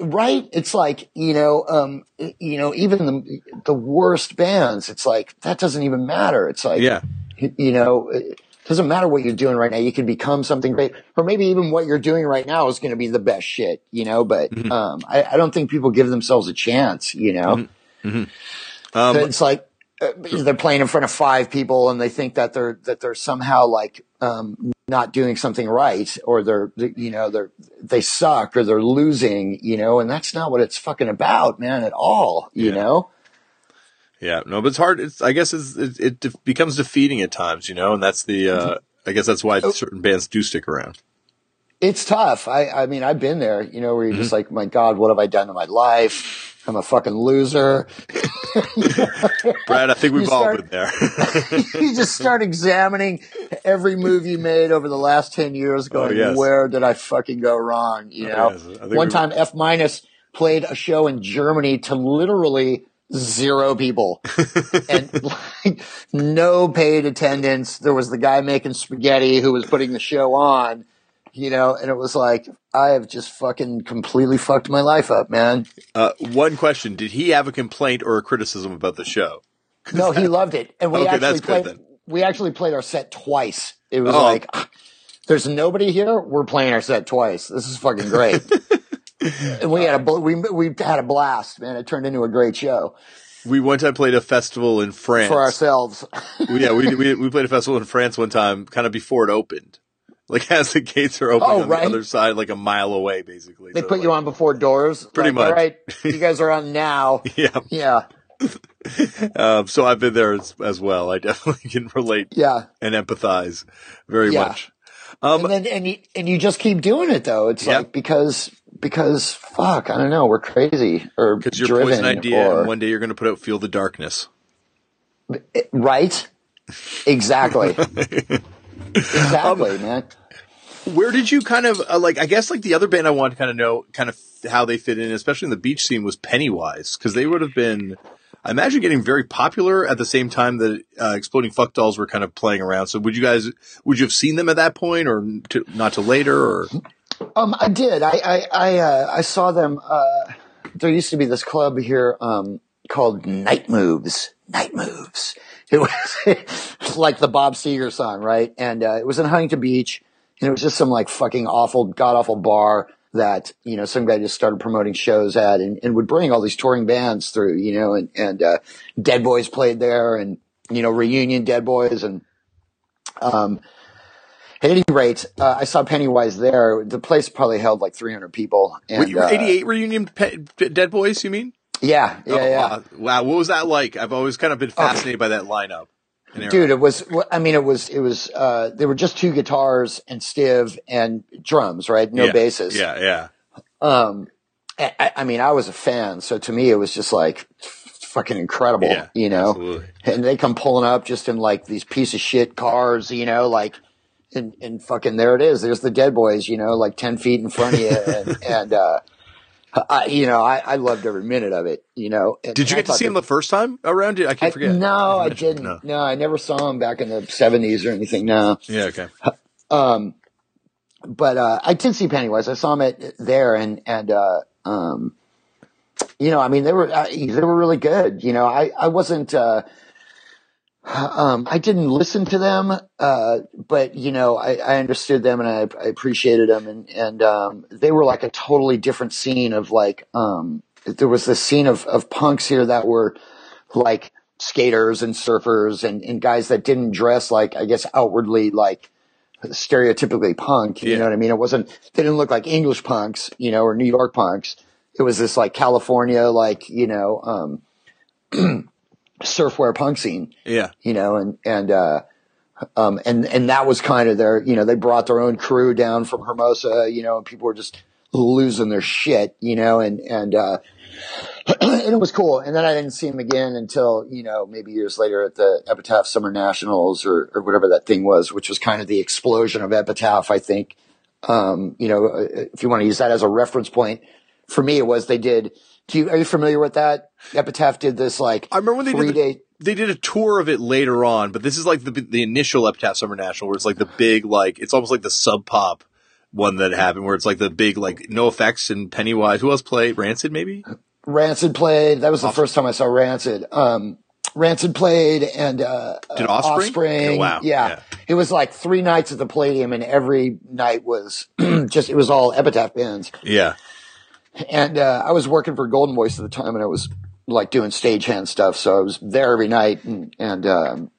Right? It's like, you know, um, you know, even the, the worst bands, it's like, that doesn't even matter. It's like, Yeah. you know, it doesn't matter what you're doing right now. You can become something great, or maybe even what you're doing right now is going to be the best shit, you know. But Mm-hmm. um, I, I don't think people give themselves a chance, you know. Um, it's like uh, they're playing in front of five people, and they think that they're that they're somehow like um, not doing something right, or they're you know they're they suck, or they're losing, you know. And that's not what it's fucking about, man, at all, you Yeah. know. Yeah, no, but it's hard. It's, I guess it's, it, it de- becomes defeating at times, you know, and that's the, uh, I guess that's why certain bands do stick around. It's tough. I, I mean, I've been there, you know, where you're just like, my God, what have I done to my life? I'm a fucking loser. Brad, I think we've You all been there. you just start examining every move you made over the last 10 years oh, going, Oh, yes. where did I fucking go wrong? You oh, know, yes. One we- time F minus played a show in Germany to literally zero people and like no paid attendance. There was the guy making spaghetti who was putting the show on, you know, and it was like, I have just fucking completely fucked my life up, man. Uh, one question: Did he have a complaint or a criticism about the show? No, he loved it. And we Okay, actually good played, then. we actually played our set twice. It was Oh. like, "Ah, there's nobody here. We're playing our set twice. This is fucking great. and we had a, we, we had a blast, man. It turned into a great show We one time played a festival in France. for ourselves. yeah, we, we we played a festival in France one time, kind of before it opened. Like as the gates are opening Oh, on right. the other side, like a mile away, basically. They So, put you on before doors. Pretty Like, much. All right, you guys are on now. Yeah. Yeah, Um, so I've been there as, as well. I definitely can relate yeah. and empathize very Yeah. much. Um, and then and you, and you just keep doing it though. It's Yeah. like because because fuck, I don't know, we're crazy or because your poison idea, or and one day you're going to put out "Feel the Darkness." right. Exactly. Exactly, Um, man. Where did you kind of uh, like? I guess like the other band I wanted to kind of know, kind of how they fit in, especially in the beach scene, was Pennywise because they would have been, I imagine, getting very popular at the same time that uh, Exploding Fuck Dolls were kind of playing around. So would you guys, would you have seen them at that point, or to, not to later, or Um, I did. I I I, uh, I saw them. Uh, there used to be this club here um, called Night Moves. Night Moves. It was like the Bob Seger song, right? And uh, it was in Huntington Beach, and it was just some like fucking awful, god awful bar that you know some guy just started promoting shows at, and, and would bring all these touring bands through, you know, and and uh, Dead Boys played there, and you know reunion Dead Boys, and um. At any rate, uh, I saw Pennywise there. The place probably held like 300 people. And, Wait, uh, 88 reunion Pe- Dead Boys? You mean? Yeah, yeah, Oh, yeah. Wow. wow, what was that like? I've always kind of been fascinated by that lineup. Dude, it was, I mean, it was, it was, uh, there were just two guitars and Stiv and drums, right? No yeah. basses. Yeah, yeah. Um, I, I- mean, I was a fan. So to me, it was just like fucking incredible, Yeah, you know? absolutely. And they come pulling up just in like these piece of shit cars, you know, like, and, and fucking there it is. There's the dead boys, you know, like 10 feet in front of you. And, and, uh, I, you know, I, I loved every minute of it, you know. And Did you get to see him that- the first time around? I can't I- forget. No, I didn't. no. No. I never saw him back in the seventies or anything. No. Yeah, okay. Um, but, uh, I did see Pennywise. I saw him at there and, and, uh, um, you know, I mean, they were, uh, they were really good. You know, I, I wasn't, uh, um, I didn't listen to them, uh, but you know, I, I understood them and I, I appreciated them and, and, um, they were like a totally different scene of like, um, there was this scene of, of punks here that were like skaters and surfers and, and guys that didn't dress like, I guess, outwardly like stereotypically punk. You Yeah. know what I mean? It wasn't, they didn't look like English punks, you know, or New York punks. It was this like California, like, you know, um, surfwear punk scene Yeah. you know, and, and, uh, um, and, and that was kind of their, you know, they brought their own crew down from Hermosa, you know, and people were just losing their shit, you know, and, and, uh, and it was cool. And then I didn't see him again until, you know, maybe years later at the Epitaph Summer Nationals or, or whatever that thing was, which was kind of the explosion of Epitaph, I think. Um, you know, uh, if you want to use that as a reference point, for me, it was they did. Do you, are you familiar with that? Epitaph did this like I remember when they three did the, day, they did a tour of it later on, but this is like the the initial Epitaph Summer National, where it's like the big like it's almost like the Sub Pop one that happened, where it's like the big like NOFX and Pennywise. Who else played? Rancid maybe. Rancid played. That was the first time I saw Rancid. Um, Rancid played and uh, Did uh, Offspring? Yeah, wow. Yeah. Yeah. it was like three nights at the Palladium, and every night was just it was all Epitaph bands. Yeah. And uh, I was working for Golden Voice at the time, and I was like doing stagehand stuff, so I was there every night, and and um,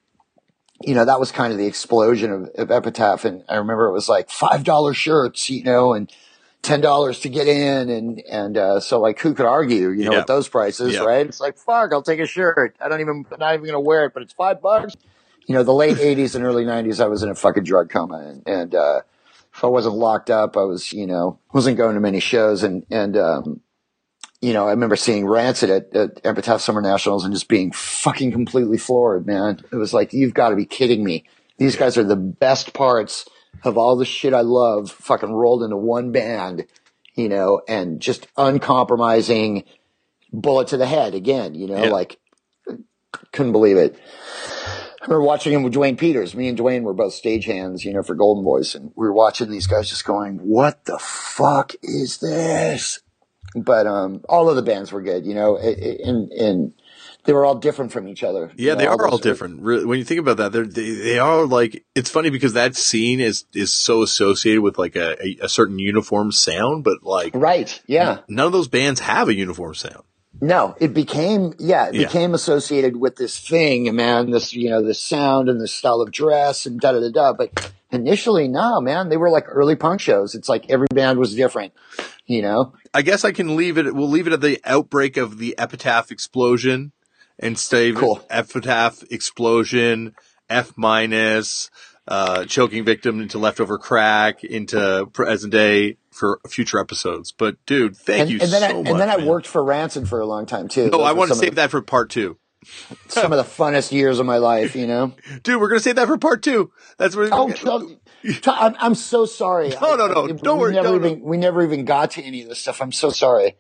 you know that was kind of the explosion of, of Epitaph. And I remember it was like five dollar shirts, you know, and ten dollars to get in, and and uh, so like who could argue, you know, Yeah. with those prices, Yeah. right? It's like fuck, I'll take a shirt. I don't even, I'm not even gonna wear it, but it's five bucks. You know, the late '80s and early '90s, I was in a fucking drug coma, and, and uh, if I wasn't locked up, I was, you know, wasn't going to many shows, and and um, you know, I remember seeing Rancid at, at Epitaph Summer Nationals and just being fucking completely floored, man. It was like, you've got to be kidding me. These guys are the best parts of all the shit I love fucking rolled into one band, you know, and just uncompromising bullet to the head again, you know, Yeah. like couldn't believe it. I remember watching him with Duane Peters. Me and Duane were both stagehands, you know, for Golden Voice. and we were watching these guys just going, "What the fuck is this?" But um, all of the bands were good, you know, and and they were all different from each other. Yeah, You they know, are all different. Really, when you think about that, they're, they they are like it's funny because that scene is is so associated with like a, a, a certain uniform sound, but like Right? Yeah. none of those bands have a uniform sound. No, it became yeah, it Yeah. became associated with this thing, man. This you know, this sound and this style of dress and da da da da. But initially, no, man, they were like early punk shows. It's like every band was different, you know. I guess I can leave it. We'll leave it at the outbreak of the epitaph explosion and stay Cool. epitaph explosion F minus uh, choking victim into leftover crack into present day for future episodes. But dude, thank And, you and then so I, much. and then I worked for Rancid for a long time too. No, Those I want to save the- that for part two. Some of the funnest years of my life, you know. Dude, we're gonna save that for part two. That's where. Oh, I'm, I'm so sorry. No, no, no. I- I- Don't we worry. Never No, no. even, We never even got to any of this stuff. I'm so sorry.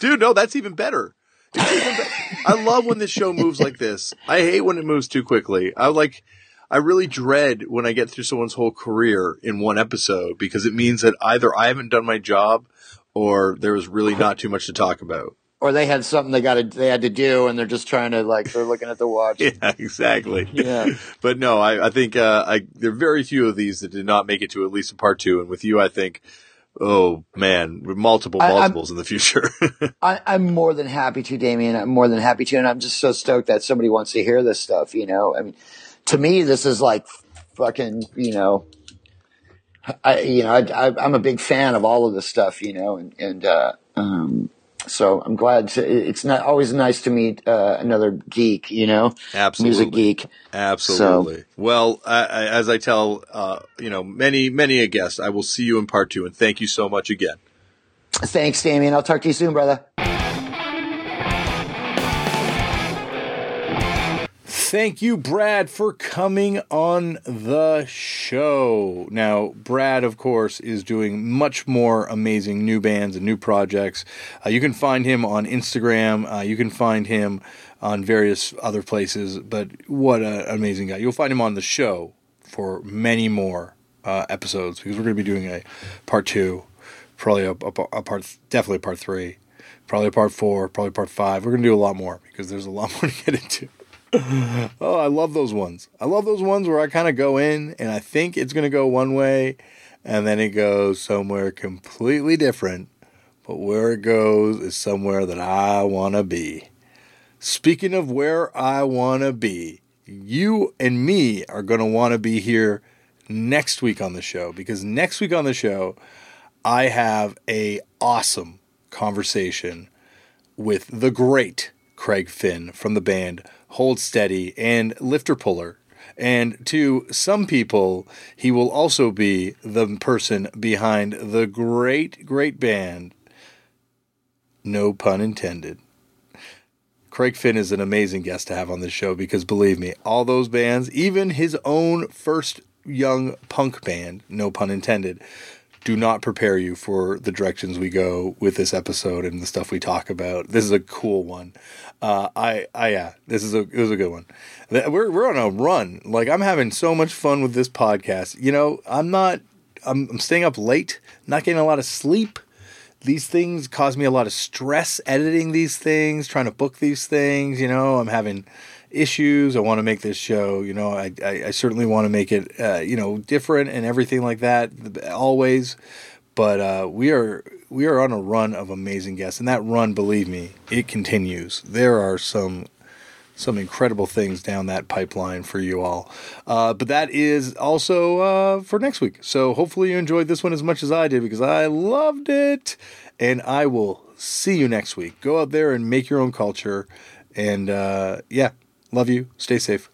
Dude, no, that's even better. Even be- I love when this show moves like this. I hate when it moves too quickly. I like, I really dread when I get through someone's whole career in one episode because it means that either I haven't done my job or there was really not too much to talk about. Or they had something they got to, they had to do, and they're just trying to like they're looking at the watch. Yeah, exactly. Yeah. But no, I, I think, uh, I, there are very few of these that did not make it to at least a part two. And with you, I think, oh man, multiple I- multiples in the future. I, I'm more than happy to, Damian. I'm more than happy to, and I'm just so stoked that somebody wants to hear this stuff. You know, I mean, to me, this is like fucking. You know, I you know I, I, I'm a big fan of all of this stuff. You know, and and uh, um, so I'm glad. To, it's not always nice to meet uh, another geek. You know, Absolutely. music geek. Absolutely. well, I, I, as I tell, uh, you know, many, many a guest, I will see you in part two, and thank you so much again. Thanks, Damian. I'll talk to you soon, brother. Thank you, Brad, for coming on the show. Now, Brad, of course, is doing much more amazing new bands and new projects. Uh, you can find him on Instagram. Uh, you can find him on various other places. But what an amazing guy! You'll find him on the show for many more uh, episodes because we're going to be doing a part two, probably a, a, a part, definitely part three, probably a part four, probably part five. We're going to do a lot more because there's a lot more to get into. Oh, I love those ones. I love those ones where I kind of go in and I think it's going to go one way and then it goes somewhere completely different. But where it goes is somewhere that I want to be. Speaking of where I want to be, you and me are going to want to be here next week on the show because next week on the show I have a awesome conversation with the great Craig Finn from the band Hold Steady and Lifter Puller. And to some people, he will also be the person behind the great, great band, no pun intended. Craig Finn is an amazing guest to have on this show because believe me, all those bands, even his own first young punk band, no pun intended, do not prepare you for the directions we go with this episode and the stuff we talk about. This is a cool one. Uh, I, I, yeah, this is a, this is a good one. We're, we're on a run. Like I'm having so much fun with this podcast. You know, I'm not, I'm, I'm staying up late, not getting a lot of sleep. These things cause me a lot of stress editing these things, trying to book these things. You know, I'm having issues. I want to make this show. You know, I, I, I certainly want to make it, uh, you know, different and everything like that. Always, but uh, we are we are on a run of amazing guests, and that run, believe me, it continues. There are some some incredible things down that pipeline for you all. Uh, but that is also uh, for next week. So hopefully you enjoyed this one as much as I did because I loved it. And I will see you next week. Go out there and make your own culture. And uh, yeah, love you. Stay safe.